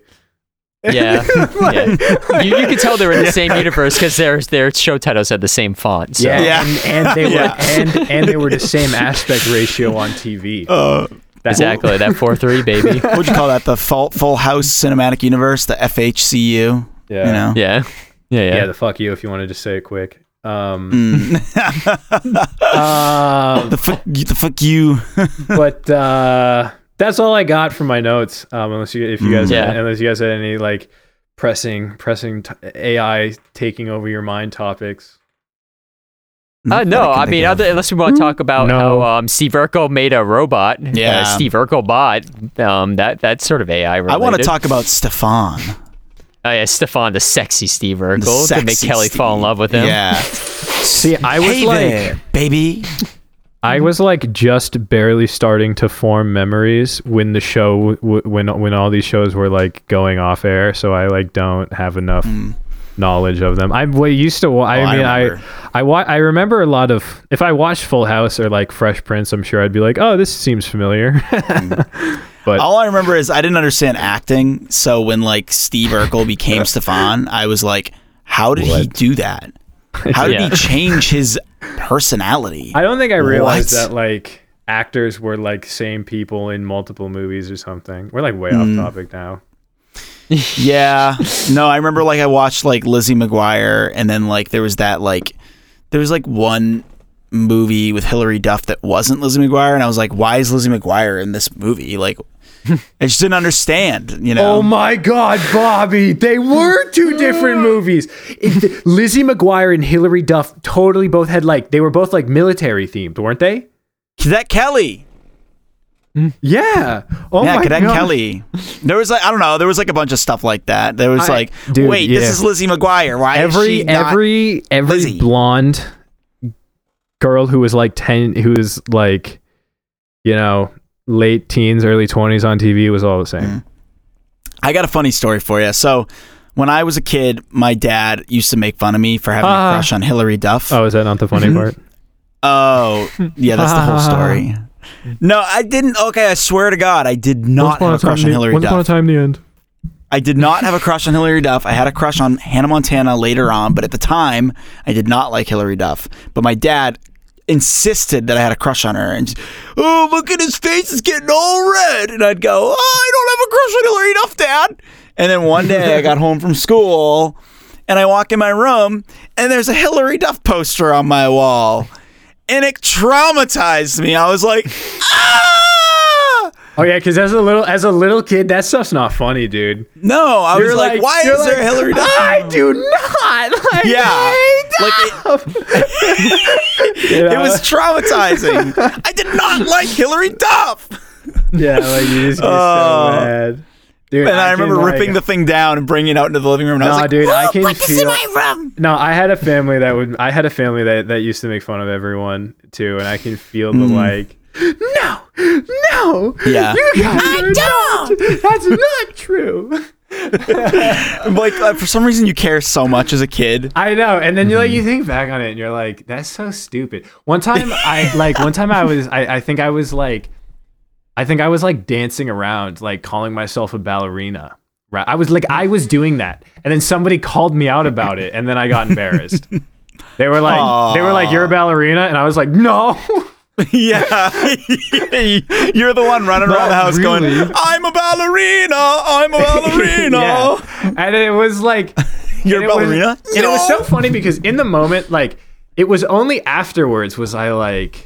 [SPEAKER 3] yeah, yeah. You, you could tell they were in the same universe because their their show titles had the same font. So.
[SPEAKER 2] Yeah,
[SPEAKER 1] Yeah.
[SPEAKER 2] And, and they were
[SPEAKER 1] Yeah.
[SPEAKER 2] and and they were the same aspect ratio on TV.
[SPEAKER 1] Uh,
[SPEAKER 2] That-
[SPEAKER 3] exactly that four three baby.
[SPEAKER 1] what'd you call that? The Full, Full House Cinematic Universe, the FHCU.
[SPEAKER 2] Yeah.
[SPEAKER 1] You know.
[SPEAKER 3] Yeah, yeah, yeah.
[SPEAKER 2] Yeah. The fuck you if you want to just say it quick. Um.
[SPEAKER 1] Mm.
[SPEAKER 2] um,
[SPEAKER 1] the fuck, you- the fuck you.
[SPEAKER 2] but uh, that's all I got from my notes. Um, unless you, if you guys,
[SPEAKER 3] Yeah.
[SPEAKER 2] unless you guys had any like pressing, pressing t- AI taking over your mind topics.
[SPEAKER 3] Uh, no,
[SPEAKER 1] can
[SPEAKER 3] I mean, other, unless we want to talk about
[SPEAKER 2] No.
[SPEAKER 3] how um, Steve Urkel made a robot.
[SPEAKER 1] Yeah.
[SPEAKER 3] uh, Steve Urkel bot. Um, that that's sort of AI related.
[SPEAKER 1] I want to talk about Stefan.
[SPEAKER 3] Oh yeah, Stefan, the sexy Steve
[SPEAKER 1] The
[SPEAKER 3] Urkel, to make
[SPEAKER 1] sexy
[SPEAKER 3] Kelly fall in love with him.
[SPEAKER 1] Yeah.
[SPEAKER 2] See, I was
[SPEAKER 1] hey
[SPEAKER 2] like,
[SPEAKER 1] there, baby.
[SPEAKER 2] I was like just barely starting to form memories when the show, w- when when all these shows were like going off air. So I like don't have enough mm. Knowledge of them. I well, used to. I
[SPEAKER 1] Hmm. Oh,
[SPEAKER 2] mean, I
[SPEAKER 1] remember.
[SPEAKER 2] I wa- I remember a lot of. If I watched Full House or like Fresh Prince, I'm sure I'd be like, oh, this seems familiar. but
[SPEAKER 1] All I remember is I didn't understand acting. So when like Steve Urkel became Stefan, I was like, how did he do that? How did
[SPEAKER 3] Yeah.
[SPEAKER 1] he change his personality?
[SPEAKER 2] I don't think I realized
[SPEAKER 1] What?
[SPEAKER 2] that like actors were like same people in multiple movies or something. We're like way
[SPEAKER 1] Hmm.
[SPEAKER 2] off topic now.
[SPEAKER 1] yeah. No, I remember like I watched like Lizzie McGuire and then like there was that like there was like one movie with Hilary Duff that wasn't Lizzie McGuire and I was like, why is Lizzie McGuire in this movie? Like I just didn't understand, you know.
[SPEAKER 2] Oh my God, Bobby! They were two different movies. It- Lizzie McGuire and Hilary Duff totally both had like they were both like military themed, weren't they?
[SPEAKER 1] That Kelly.
[SPEAKER 2] Yeah. Oh
[SPEAKER 1] yeah,
[SPEAKER 2] my
[SPEAKER 1] Cadet
[SPEAKER 2] God.
[SPEAKER 1] Kelly. There was like I don't know, there was like a bunch of stuff like that. There was
[SPEAKER 2] I-
[SPEAKER 1] like,
[SPEAKER 2] dude,
[SPEAKER 1] wait,
[SPEAKER 2] yeah.
[SPEAKER 1] this is Lizzie McGuire. Why is
[SPEAKER 2] Every
[SPEAKER 1] she not-
[SPEAKER 2] every every
[SPEAKER 1] Lizzie?
[SPEAKER 2] blonde girl who was like ten, who was like, you know, late teens, early twenties on TV was all the same.
[SPEAKER 1] Mm. I got a funny story for you. So, when I was a kid, my dad used to make fun of me for having
[SPEAKER 2] Ah.
[SPEAKER 1] a crush on Hilary Duff.
[SPEAKER 2] Oh, is that not the funny part?
[SPEAKER 1] Oh, yeah, that's the whole story. No, I didn't. Okay, I swear to God, I did not have a crush on Hilary Duff.
[SPEAKER 2] time, the end.
[SPEAKER 1] I did not have a crush on Hilary Duff. I had a crush on Hannah Montana later on, but at the time, I did not like Hilary Duff. But my dad insisted that I had a crush on her, and oh, look at his face; it's getting all red. And I'd go, oh, I don't have a crush on Hilary Duff, Dad. And then one day, I got home from school, and I walk in my room, and there's a Hilary Duff poster on my wall, and it traumatized me. I was like, ah.
[SPEAKER 2] Oh yeah, because as a little as a little kid, that stuff's not funny, dude.
[SPEAKER 1] No, I was like, why is there
[SPEAKER 2] like,
[SPEAKER 1] a Hilary Duff?
[SPEAKER 2] I do not. Like,
[SPEAKER 1] Yeah.
[SPEAKER 2] Like
[SPEAKER 1] it, it was traumatizing. I did not like Hilary Duff.
[SPEAKER 2] yeah, like you just get
[SPEAKER 1] Oh.
[SPEAKER 2] so mad, dude.
[SPEAKER 1] And I,
[SPEAKER 2] can,
[SPEAKER 1] remember
[SPEAKER 2] like-
[SPEAKER 1] ripping the thing down and bringing it out into the living room. And I was like,
[SPEAKER 2] dude, I
[SPEAKER 1] "Whoa,
[SPEAKER 2] can
[SPEAKER 1] put this in
[SPEAKER 2] feel-
[SPEAKER 1] my room.
[SPEAKER 2] No, I had a family that would. I had a family that that used to make fun of everyone too, and I can feel the like. No, no.
[SPEAKER 1] Yeah.
[SPEAKER 2] you guys I don't. That's not true.
[SPEAKER 1] Like uh, for some reason, you care so much as a kid.
[SPEAKER 2] I know, and then you like you think back on it, and you're like, "That's so stupid." One time, I like one time I was, I, I think I was like, I think I was like dancing around, like calling myself a ballerina. Right? I was like, I was doing that, and then somebody called me out about it, and then I got embarrassed. They were like, they were like, "You're a ballerina," and I was like, "No."
[SPEAKER 1] yeah, you're the one running around the house
[SPEAKER 2] really.
[SPEAKER 1] going, "I'm a ballerina. I'm a ballerina."
[SPEAKER 2] Yeah. And it was like
[SPEAKER 1] You're a
[SPEAKER 2] it was-
[SPEAKER 1] ballerina.
[SPEAKER 2] and it was so funny because in the moment, like it was only afterwards was I like,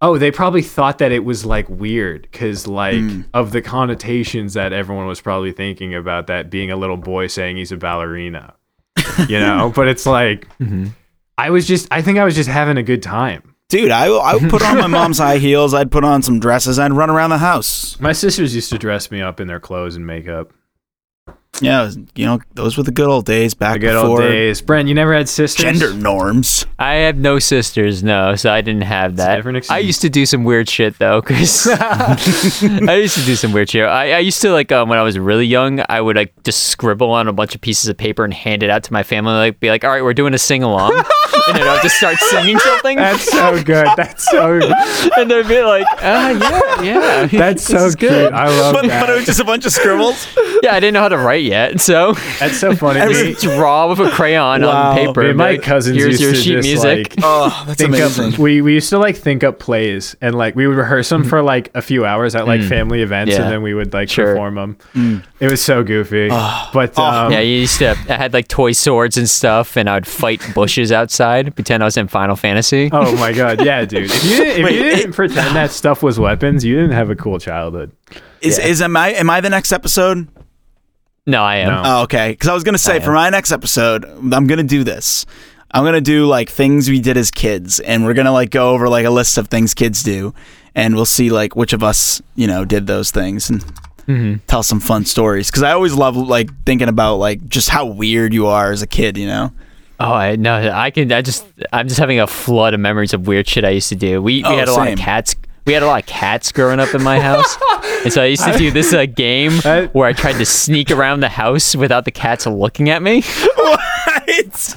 [SPEAKER 2] oh, they probably thought that it was like weird because like mm. of the connotations that everyone was probably thinking about that being a little boy saying he's a ballerina, you know. but it's like mm-hmm. I was just, I think I was just having a good time.
[SPEAKER 1] Dude, I I would put on my mom's high heels. I'd put on some dresses. I'd run around the house.
[SPEAKER 2] My sisters used to dress me up in their clothes and makeup.
[SPEAKER 1] Yeah, was- you know, those were the good old days back
[SPEAKER 2] The good
[SPEAKER 1] before
[SPEAKER 2] old days. Brent, you never had sisters?
[SPEAKER 1] gender norms.
[SPEAKER 3] I have no sisters, no, so I didn't have that.
[SPEAKER 2] different
[SPEAKER 3] I used to do some weird shit though, because I used to do some weird shit. I, I used to like um, when I was really young, I would like just scribble on a bunch of pieces of paper and hand it out to my family, like be like, "All right, we're doing a sing along," and then I'll just start singing something,
[SPEAKER 2] That's so good. That's so good.
[SPEAKER 3] and they'd be like, "Ah, yeah, yeah,
[SPEAKER 2] That's so
[SPEAKER 3] is
[SPEAKER 2] good. I love
[SPEAKER 1] But,
[SPEAKER 2] that.
[SPEAKER 1] but it was just a bunch of scribbles.
[SPEAKER 3] Yeah, I didn't know how to write yet, so
[SPEAKER 2] That's so funny.
[SPEAKER 3] I
[SPEAKER 2] Me,
[SPEAKER 3] just draw with a crayon
[SPEAKER 1] Wow.
[SPEAKER 3] on paper.
[SPEAKER 2] me and
[SPEAKER 3] and
[SPEAKER 2] my
[SPEAKER 3] like,
[SPEAKER 2] cousins
[SPEAKER 3] Here's
[SPEAKER 2] used
[SPEAKER 3] your
[SPEAKER 2] to
[SPEAKER 3] sheet
[SPEAKER 2] just
[SPEAKER 3] music.
[SPEAKER 2] like
[SPEAKER 1] Oh, that's
[SPEAKER 2] think
[SPEAKER 1] amazing.
[SPEAKER 2] up. We we used to like think up plays and like we would rehearse them for like a few hours at like mm. family events
[SPEAKER 3] Yeah.
[SPEAKER 2] and then we would like
[SPEAKER 3] Sure.
[SPEAKER 2] perform them. Mm. It was so goofy. Ah. but ah. um,
[SPEAKER 3] Yeah, you used to. I had like toy swords and stuff, and I would fight bushes outside, pretend I was in Final Fantasy.
[SPEAKER 2] Oh my god, yeah, dude. If you didn't, if
[SPEAKER 1] Wait,
[SPEAKER 2] you didn't pretend that stuff was weapons, you didn't have a cool childhood.
[SPEAKER 1] Is is am I am I the next episode?
[SPEAKER 3] No, I am.
[SPEAKER 2] No.
[SPEAKER 1] Oh, okay. Because I was gonna say for my next episode, I'm gonna do this. I'm gonna do like things we did as kids, and we're gonna like go over like a list of things kids do, and we'll see like which of us you know did those things and
[SPEAKER 3] Mm-hmm.
[SPEAKER 1] tell some fun stories. Because I always love like thinking about like just how weird you are as a kid. You know.
[SPEAKER 3] Oh, I no, I can. I just, I'm just having a flood of memories of weird shit I used to do. We we
[SPEAKER 1] Oh,
[SPEAKER 3] had a lot of
[SPEAKER 1] same.
[SPEAKER 3] cats. We had a lot of cats growing up in my house, and so I used to do this uh, game where I tried to sneak around the house without the cats looking at me.
[SPEAKER 1] What?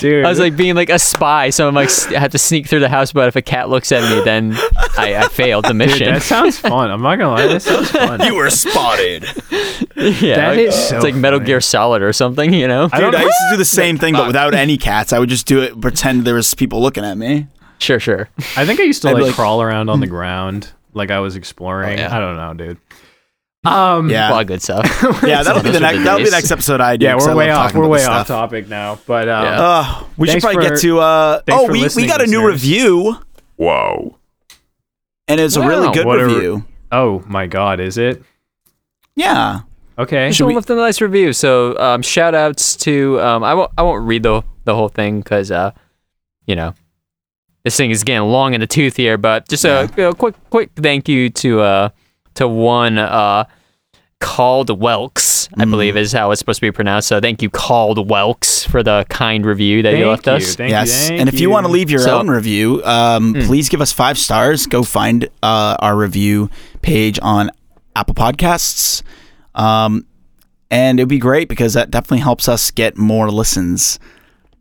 [SPEAKER 2] Dude.
[SPEAKER 3] I was like being like a spy, so I'm like s- I had to sneak through the house. But if a cat looks at me, then I, I failed the
[SPEAKER 2] Dude,
[SPEAKER 3] mission.
[SPEAKER 2] that sounds fun. I'm not gonna lie, that sounds fun.
[SPEAKER 1] you were spotted.
[SPEAKER 3] yeah,
[SPEAKER 2] that
[SPEAKER 3] like,
[SPEAKER 2] is so
[SPEAKER 3] it's like Metal
[SPEAKER 2] funny.
[SPEAKER 3] Gear Solid or something, you know?
[SPEAKER 1] Dude,
[SPEAKER 2] don't
[SPEAKER 1] I used to do the same thing, but without any cats. I would just do it, pretend there was people looking at me.
[SPEAKER 3] Sure, sure.
[SPEAKER 2] I think I used to like,
[SPEAKER 1] like-
[SPEAKER 2] crawl around on the ground like I was exploring.
[SPEAKER 3] Oh, yeah.
[SPEAKER 2] I don't know, dude. Um
[SPEAKER 1] Yeah.
[SPEAKER 3] A lot of good stuff.
[SPEAKER 1] Yeah, that'll be the next. That'll be the next episode I do.
[SPEAKER 2] Yeah,
[SPEAKER 1] 'cause I
[SPEAKER 2] we're way off. We're way off
[SPEAKER 1] stuff.
[SPEAKER 2] topic now. But um,
[SPEAKER 3] Yeah.
[SPEAKER 1] Uh, we should probably
[SPEAKER 2] for-
[SPEAKER 1] get to. Uh, oh, we, we got a new
[SPEAKER 2] listeners.
[SPEAKER 1] review,
[SPEAKER 2] whoa.
[SPEAKER 1] and it's a really good
[SPEAKER 2] What a re-
[SPEAKER 1] review.
[SPEAKER 2] Oh my god, is it?
[SPEAKER 1] yeah.
[SPEAKER 2] Okay.
[SPEAKER 3] Someone we, left a nice review. So um, shout outs to um, I won't I won't read the the whole thing because uh, you know this thing is getting long in the tooth here. But just a you know, quick quick thank you to uh to one uh called Welks I
[SPEAKER 2] Mm.
[SPEAKER 3] believe is how it's supposed to be pronounced. So thank you called Welks for the kind review that
[SPEAKER 2] Thank
[SPEAKER 3] you left
[SPEAKER 2] you.
[SPEAKER 3] us.
[SPEAKER 2] Thank
[SPEAKER 1] yes.
[SPEAKER 2] you. Thank
[SPEAKER 1] and if you, want to leave your
[SPEAKER 3] So-
[SPEAKER 1] own review, um,
[SPEAKER 2] Hmm.
[SPEAKER 1] please give us five stars. Go find uh, our review page on Apple Podcasts. Um, and it'd be great because that definitely helps us get more listens.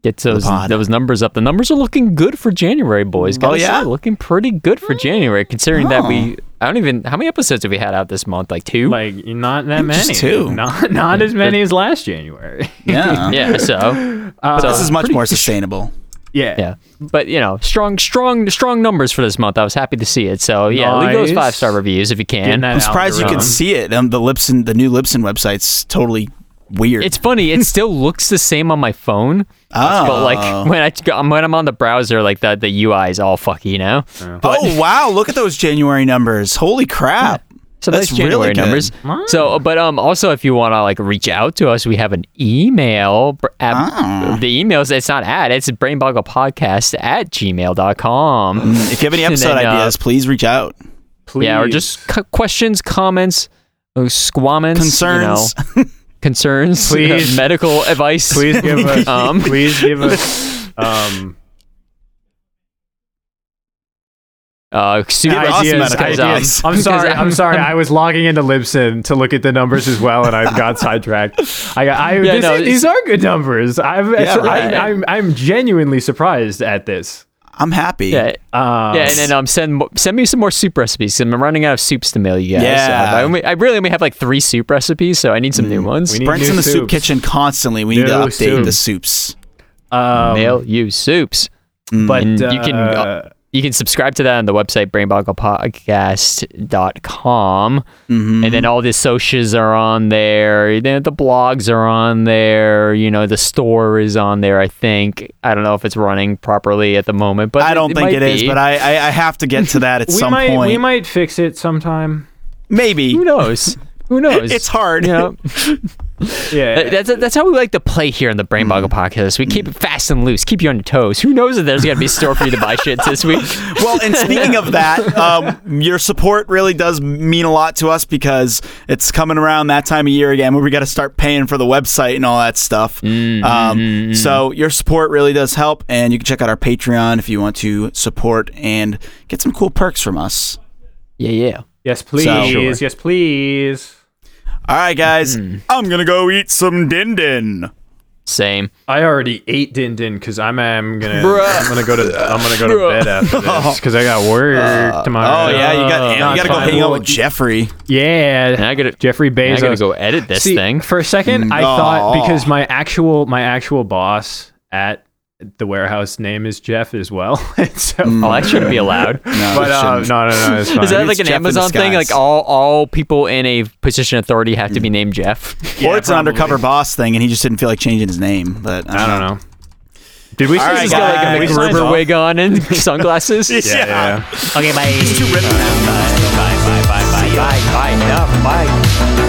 [SPEAKER 3] Get those those numbers up. The numbers are looking good for January, boys.
[SPEAKER 1] Oh,
[SPEAKER 3] Gotta
[SPEAKER 1] yeah?
[SPEAKER 3] say, looking pretty good for January, considering that
[SPEAKER 1] Oh.
[SPEAKER 3] we. I don't even. How many episodes have we had out this month? Like two.
[SPEAKER 2] like not that many.
[SPEAKER 1] Just two.
[SPEAKER 2] Not not as many as last January.
[SPEAKER 1] Yeah.
[SPEAKER 3] yeah. So.
[SPEAKER 2] Uh,
[SPEAKER 1] This is much
[SPEAKER 3] pretty-
[SPEAKER 1] more sustainable.
[SPEAKER 2] yeah.
[SPEAKER 3] Yeah, but you know, strong, strong, strong numbers for this month. I was happy to see it. So yeah, leave those five star reviews if you can.
[SPEAKER 1] I'm surprised you can see it. Um, the Libsyn, the new Libsyn website's totally weird.
[SPEAKER 3] It's funny. It still looks the same on my phone,
[SPEAKER 1] oh.
[SPEAKER 3] but like when I go- when I'm on the browser, like the the UI is all fucky, you know.
[SPEAKER 1] oh wow! Look at those January numbers. Holy crap!
[SPEAKER 3] So
[SPEAKER 1] That's
[SPEAKER 3] that's January
[SPEAKER 1] really good.
[SPEAKER 3] numbers. So, but um, also if you want to like reach out to us, we have an email. At,
[SPEAKER 1] Ah.
[SPEAKER 3] The emails it's not at it's brainbogglepodcast at gmail.com.
[SPEAKER 1] If you have any episode
[SPEAKER 3] then, uh,
[SPEAKER 1] ideas, please reach out.
[SPEAKER 2] Please.
[SPEAKER 3] Yeah, or just c- questions, comments, uh, squamments,
[SPEAKER 1] Concerns.
[SPEAKER 3] you know, concerns,
[SPEAKER 2] Please.
[SPEAKER 3] medical advice.
[SPEAKER 2] please give us
[SPEAKER 3] Um,
[SPEAKER 2] please give us um
[SPEAKER 3] uh, super
[SPEAKER 1] Ideas,
[SPEAKER 3] ideas,
[SPEAKER 1] ideas.
[SPEAKER 3] um,
[SPEAKER 2] I'm sorry. I'm sorry. I was logging into Libsyn to look at the numbers as well, and I got sidetracked. I, got- I
[SPEAKER 3] Yeah,
[SPEAKER 2] this
[SPEAKER 3] no,
[SPEAKER 2] these are good numbers. I've,
[SPEAKER 1] Yeah,
[SPEAKER 2] so
[SPEAKER 1] right.
[SPEAKER 2] I, I'm I'm genuinely surprised at this.
[SPEAKER 1] I'm happy.
[SPEAKER 3] Yeah,
[SPEAKER 2] Um,
[SPEAKER 3] yeah, and then um, send send me some more soup recipes. I'm running out of soups to mail you guys.
[SPEAKER 1] Yeah.
[SPEAKER 3] Uh, I, only, I really only have like three soup recipes, so I need some new ones.
[SPEAKER 2] We need
[SPEAKER 1] Brent's
[SPEAKER 2] new
[SPEAKER 1] in the soup kitchen constantly. We need to
[SPEAKER 2] New
[SPEAKER 1] update the
[SPEAKER 2] soups.
[SPEAKER 1] soups.
[SPEAKER 2] um,
[SPEAKER 3] mail you soups.
[SPEAKER 2] but
[SPEAKER 3] And
[SPEAKER 2] uh,
[SPEAKER 3] you can, uh, You can subscribe to that on the website brainbogglepodcast.com.
[SPEAKER 1] Mhm.
[SPEAKER 3] And then all the socials are on there. Then the blogs are on there. You know, the store is on there, I think. I don't know if it's running properly at the moment, but
[SPEAKER 1] I don't think
[SPEAKER 3] might
[SPEAKER 1] it is, but I, I I have to get to that at
[SPEAKER 2] we
[SPEAKER 1] some
[SPEAKER 2] might
[SPEAKER 1] point.
[SPEAKER 2] we might fix it sometime.
[SPEAKER 1] Maybe
[SPEAKER 3] who knows? Who knows?
[SPEAKER 1] it's hard.
[SPEAKER 3] You know,
[SPEAKER 2] Yeah.
[SPEAKER 3] That's that's how we like to play here on the Brain Boggle mm-hmm. podcast. We keep it fast and loose, keep you on your toes. Who knows if there's gonna be a store for you to buy shit this week?
[SPEAKER 1] well, and speaking of that, um, your support really does mean a lot to us because it's coming around that time of year again where we got to start paying for the website and all that stuff. Mm-hmm, um, so your support really does help, and you can check out our Patreon if you want to support and get some cool perks from us.
[SPEAKER 3] Yeah, yeah.
[SPEAKER 2] yes, please.
[SPEAKER 1] Sure.
[SPEAKER 2] Yes, please.
[SPEAKER 1] All right, guys, mm-hmm. I'm gonna go eat some din din.
[SPEAKER 3] Same.
[SPEAKER 2] I already ate din din because I'm, I'm gonna
[SPEAKER 3] Bruh.
[SPEAKER 2] I'm gonna go to I'm gonna go to
[SPEAKER 3] Bruh.
[SPEAKER 2] bed after this because I got work uh, tomorrow.
[SPEAKER 1] Oh yeah, you got
[SPEAKER 2] No,
[SPEAKER 1] you gotta go hang out with Jeffrey.
[SPEAKER 2] Yeah,
[SPEAKER 3] And I gotta
[SPEAKER 2] Jeffrey
[SPEAKER 3] I gotta go edit this
[SPEAKER 2] See,
[SPEAKER 3] thing.
[SPEAKER 2] For a second, I thought because my actual my actual boss at the warehouse name is Jeff as well. so, mm.
[SPEAKER 3] Oh, that shouldn't be allowed.
[SPEAKER 1] no,
[SPEAKER 2] but,
[SPEAKER 1] um,
[SPEAKER 2] no, no, no,
[SPEAKER 3] Is that like
[SPEAKER 1] it's
[SPEAKER 3] an
[SPEAKER 1] Jeff
[SPEAKER 3] Amazon thing? Like all all people in a position of authority have to be named Jeff,
[SPEAKER 2] yeah,
[SPEAKER 1] or it's
[SPEAKER 2] probably.
[SPEAKER 1] an undercover boss thing, and he just didn't feel like changing his name. But
[SPEAKER 2] I, I don't know. Did we
[SPEAKER 1] all
[SPEAKER 2] just
[SPEAKER 1] right,
[SPEAKER 3] get like a
[SPEAKER 1] rubber
[SPEAKER 3] wig on and sunglasses?
[SPEAKER 1] yeah,
[SPEAKER 2] yeah. yeah.
[SPEAKER 3] Okay, bye. Bye, bye, bye, bye, bye, bye, bye, bye.